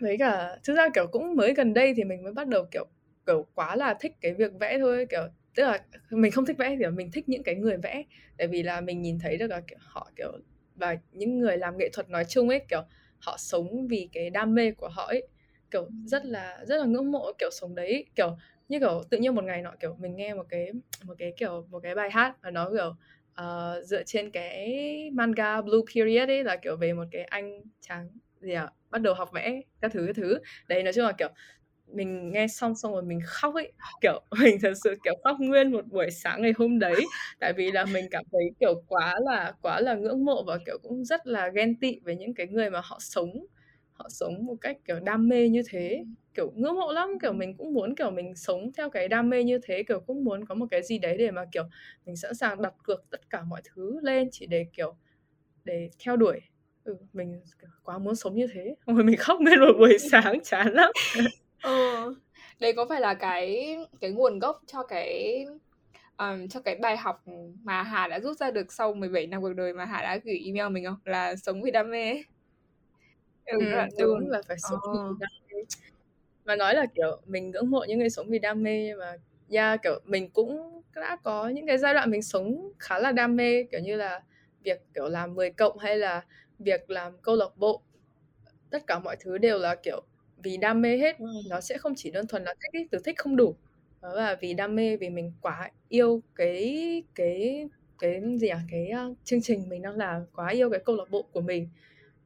với cả thực ra kiểu cũng mới gần đây thì mình mới bắt đầu kiểu kiểu quá là thích cái việc vẽ thôi kiểu tức là mình không thích vẽ thì mình thích những cái người vẽ. Tại vì là mình nhìn thấy được là kiểu họ kiểu và những người làm nghệ thuật nói chung ấy kiểu họ sống vì cái đam mê của họ ấy. Kiểu rất là rất là ngưỡng mộ kiểu sống đấy. Kiểu như kiểu tự nhiên một ngày nọ kiểu mình nghe một cái một cái kiểu một cái bài hát và nó kiểu uh, dựa trên cái manga Blue Period ấy là kiểu về một cái anh chàng gì à bắt đầu học vẽ các thứ các thứ. Đấy nói chung là kiểu mình nghe xong xong rồi mình khóc ấy. Kiểu [LAUGHS] mình thật sự kiểu khóc nguyên một buổi sáng ngày hôm đấy. Tại vì là mình cảm thấy kiểu quá là quá là ngưỡng mộ và kiểu cũng rất là ghen tị với những cái người mà họ sống họ sống một cách kiểu đam mê như thế. Ừ kiểu ngưỡng mộ lắm kiểu mình cũng muốn kiểu mình sống theo cái đam mê như thế kiểu cũng muốn có một cái gì đấy để mà kiểu mình sẵn sàng đặt cược tất cả mọi thứ lên chỉ để kiểu để theo đuổi. Ừ, mình quá muốn sống như thế. [LAUGHS] Rồi mình khóc nguyên một buổi [LAUGHS] sáng chán lắm. Ờ đấy có phải là cái cái nguồn gốc cho cái um, cho cái bài học mà Hà đã rút ra được sau 17 năm cuộc đời mà Hà đã gửi email mình không? Là sống vì đam mê ừ, ừ đúng là phải sống ờ. vì đam mê mà nói là kiểu mình ngưỡng mộ những người sống vì đam mê mà yeah, kiểu mình cũng đã có những cái giai đoạn mình sống khá là đam mê kiểu như là việc kiểu làm 10 cộng hay là việc làm câu lạc bộ. Tất cả mọi thứ đều là kiểu vì đam mê hết. Nó sẽ không chỉ đơn thuần là thích ý, từ thích không đủ đó là vì đam mê vì mình quá yêu cái cái cái gì à cái uh, chương trình mình đang làm quá yêu cái câu lạc bộ của mình.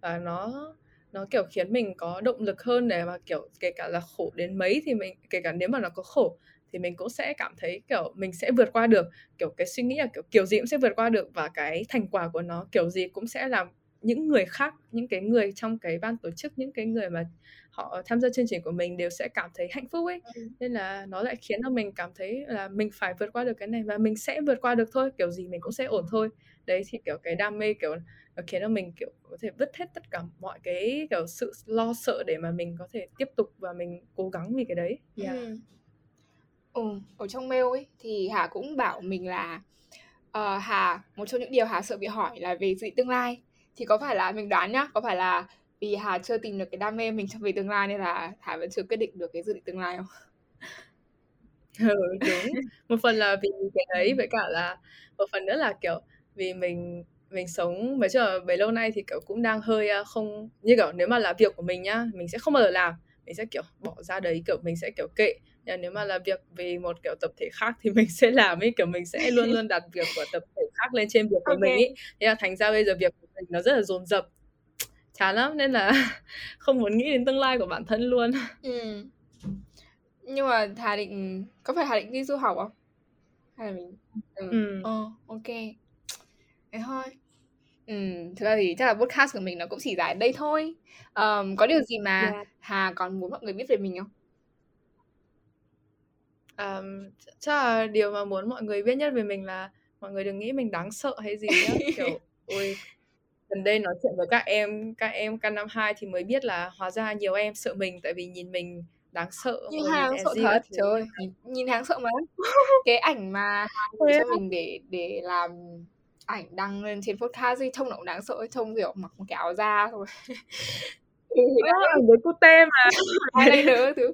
Và nó nó kiểu khiến mình có động lực hơn để mà kiểu kể cả là khổ đến mấy thì mình kể cả nếu mà nó có khổ thì mình cũng sẽ cảm thấy kiểu mình sẽ vượt qua được. Kiểu cái suy nghĩ là kiểu kiểu gì cũng sẽ vượt qua được và cái thành quả của nó kiểu gì cũng sẽ làm những người khác những cái người trong cái ban tổ chức những cái người mà họ tham gia chương trình của mình đều sẽ cảm thấy hạnh phúc ấy. Ừ. nên là nó lại khiến cho mình cảm thấy là mình phải vượt qua được cái này và mình sẽ vượt qua được thôi kiểu gì mình cũng sẽ ổn thôi. Đấy thì kiểu cái đam mê kiểu nó khiến cho mình kiểu có thể vứt hết tất cả mọi cái kiểu sự lo sợ để mà mình có thể tiếp tục và mình cố gắng vì cái đấy yeah. ừ. ừ ở trong mail ấy thì Hà cũng bảo mình là uh, Hà một trong những điều Hà sợ bị hỏi là về dự tương lai thì có phải là mình đoán nhá có phải là vì Hà chưa tìm được cái đam mê mình trong về tương lai nên là Hà vẫn chưa quyết định được cái dự định tương lai không ừ, đúng một phần là vì cái đấy với cả là một phần nữa là kiểu vì mình mình sống mấy giờ bấy lâu nay thì kiểu cũng đang hơi không như kiểu nếu mà là việc của mình nhá mình sẽ không bao giờ làm mình sẽ kiểu bỏ ra đấy kiểu mình sẽ kiểu kệ nhưng nếu mà là việc vì một kiểu tập thể khác thì [LAUGHS] mình sẽ làm ấy kiểu mình sẽ luôn luôn đặt việc của tập thể khác lên trên việc của okay. mình ấy thế là thành ra bây giờ việc của mình nó rất là dồn dập chán lắm nên là [LAUGHS] không muốn nghĩ đến tương lai của bản thân luôn ừ. nhưng mà Hà định có phải Hà định đi du học không hay là mình ừ. ừ. Ờ, ok thế thôi ừ, thực ra thì chắc là podcast của mình nó cũng chỉ dài đây thôi. Um, có điều gì mà yeah. Hà còn muốn mọi người biết về mình không? Um, chắc là điều mà muốn mọi người biết nhất về mình là mọi người đừng nghĩ mình đáng sợ hay gì nhá. [LAUGHS] Kiểu ôi gần đây nói chuyện với các em các em căn năm hai thì mới biết là hóa ra nhiều em sợ mình tại vì nhìn mình đáng sợ nhìn hàng sợ thật trời nhìn, nhìn hàng sợ mà. [LAUGHS] Cái ảnh mà cho mình để để làm ảnh đăng lên trên podcast ấy trông nó cũng đáng sợ trông kiểu mặc một cái áo da thôi. Ừ, ảnh với cute mà. Ai đây nữa thứ.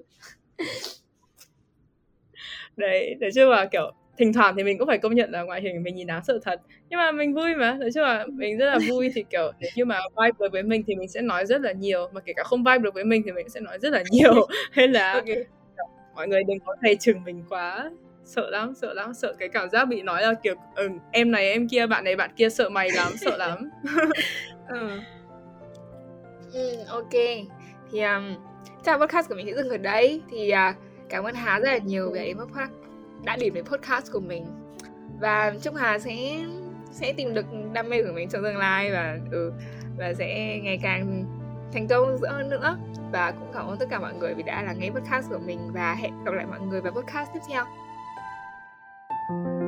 Đấy nói chung là kiểu thỉnh thoảng thì mình cũng phải công nhận là ngoại hình mình nhìn đáng sợ thật. Nhưng mà mình vui mà nói chung là mình rất là vui thì kiểu nếu như mà vibe được với mình thì mình sẽ nói rất là nhiều. Mà kể cả không vibe được với mình thì mình sẽ nói rất là nhiều. [LAUGHS] Hay là okay. mọi người đừng có thầy chừng mình quá sợ lắm sợ lắm sợ cái cảm giác bị nói là kiểu ừ, em này em kia bạn này bạn kia sợ mày lắm sợ lắm. [LAUGHS] [LAUGHS] Ừ. ừ ok. Thì um, chắc podcast của mình sẽ dừng ở đấy thì uh, cảm ơn Hà rất là nhiều về podcast đã điểm đến podcast của mình. Và chúc Hà sẽ sẽ tìm được đam mê của mình trong tương lai và ừ, và sẽ ngày càng thành công hơn nữa. Và cũng cảm ơn tất cả mọi người vì đã lắng nghe podcast của mình. Và hẹn gặp lại mọi người vào podcast tiếp theo thank you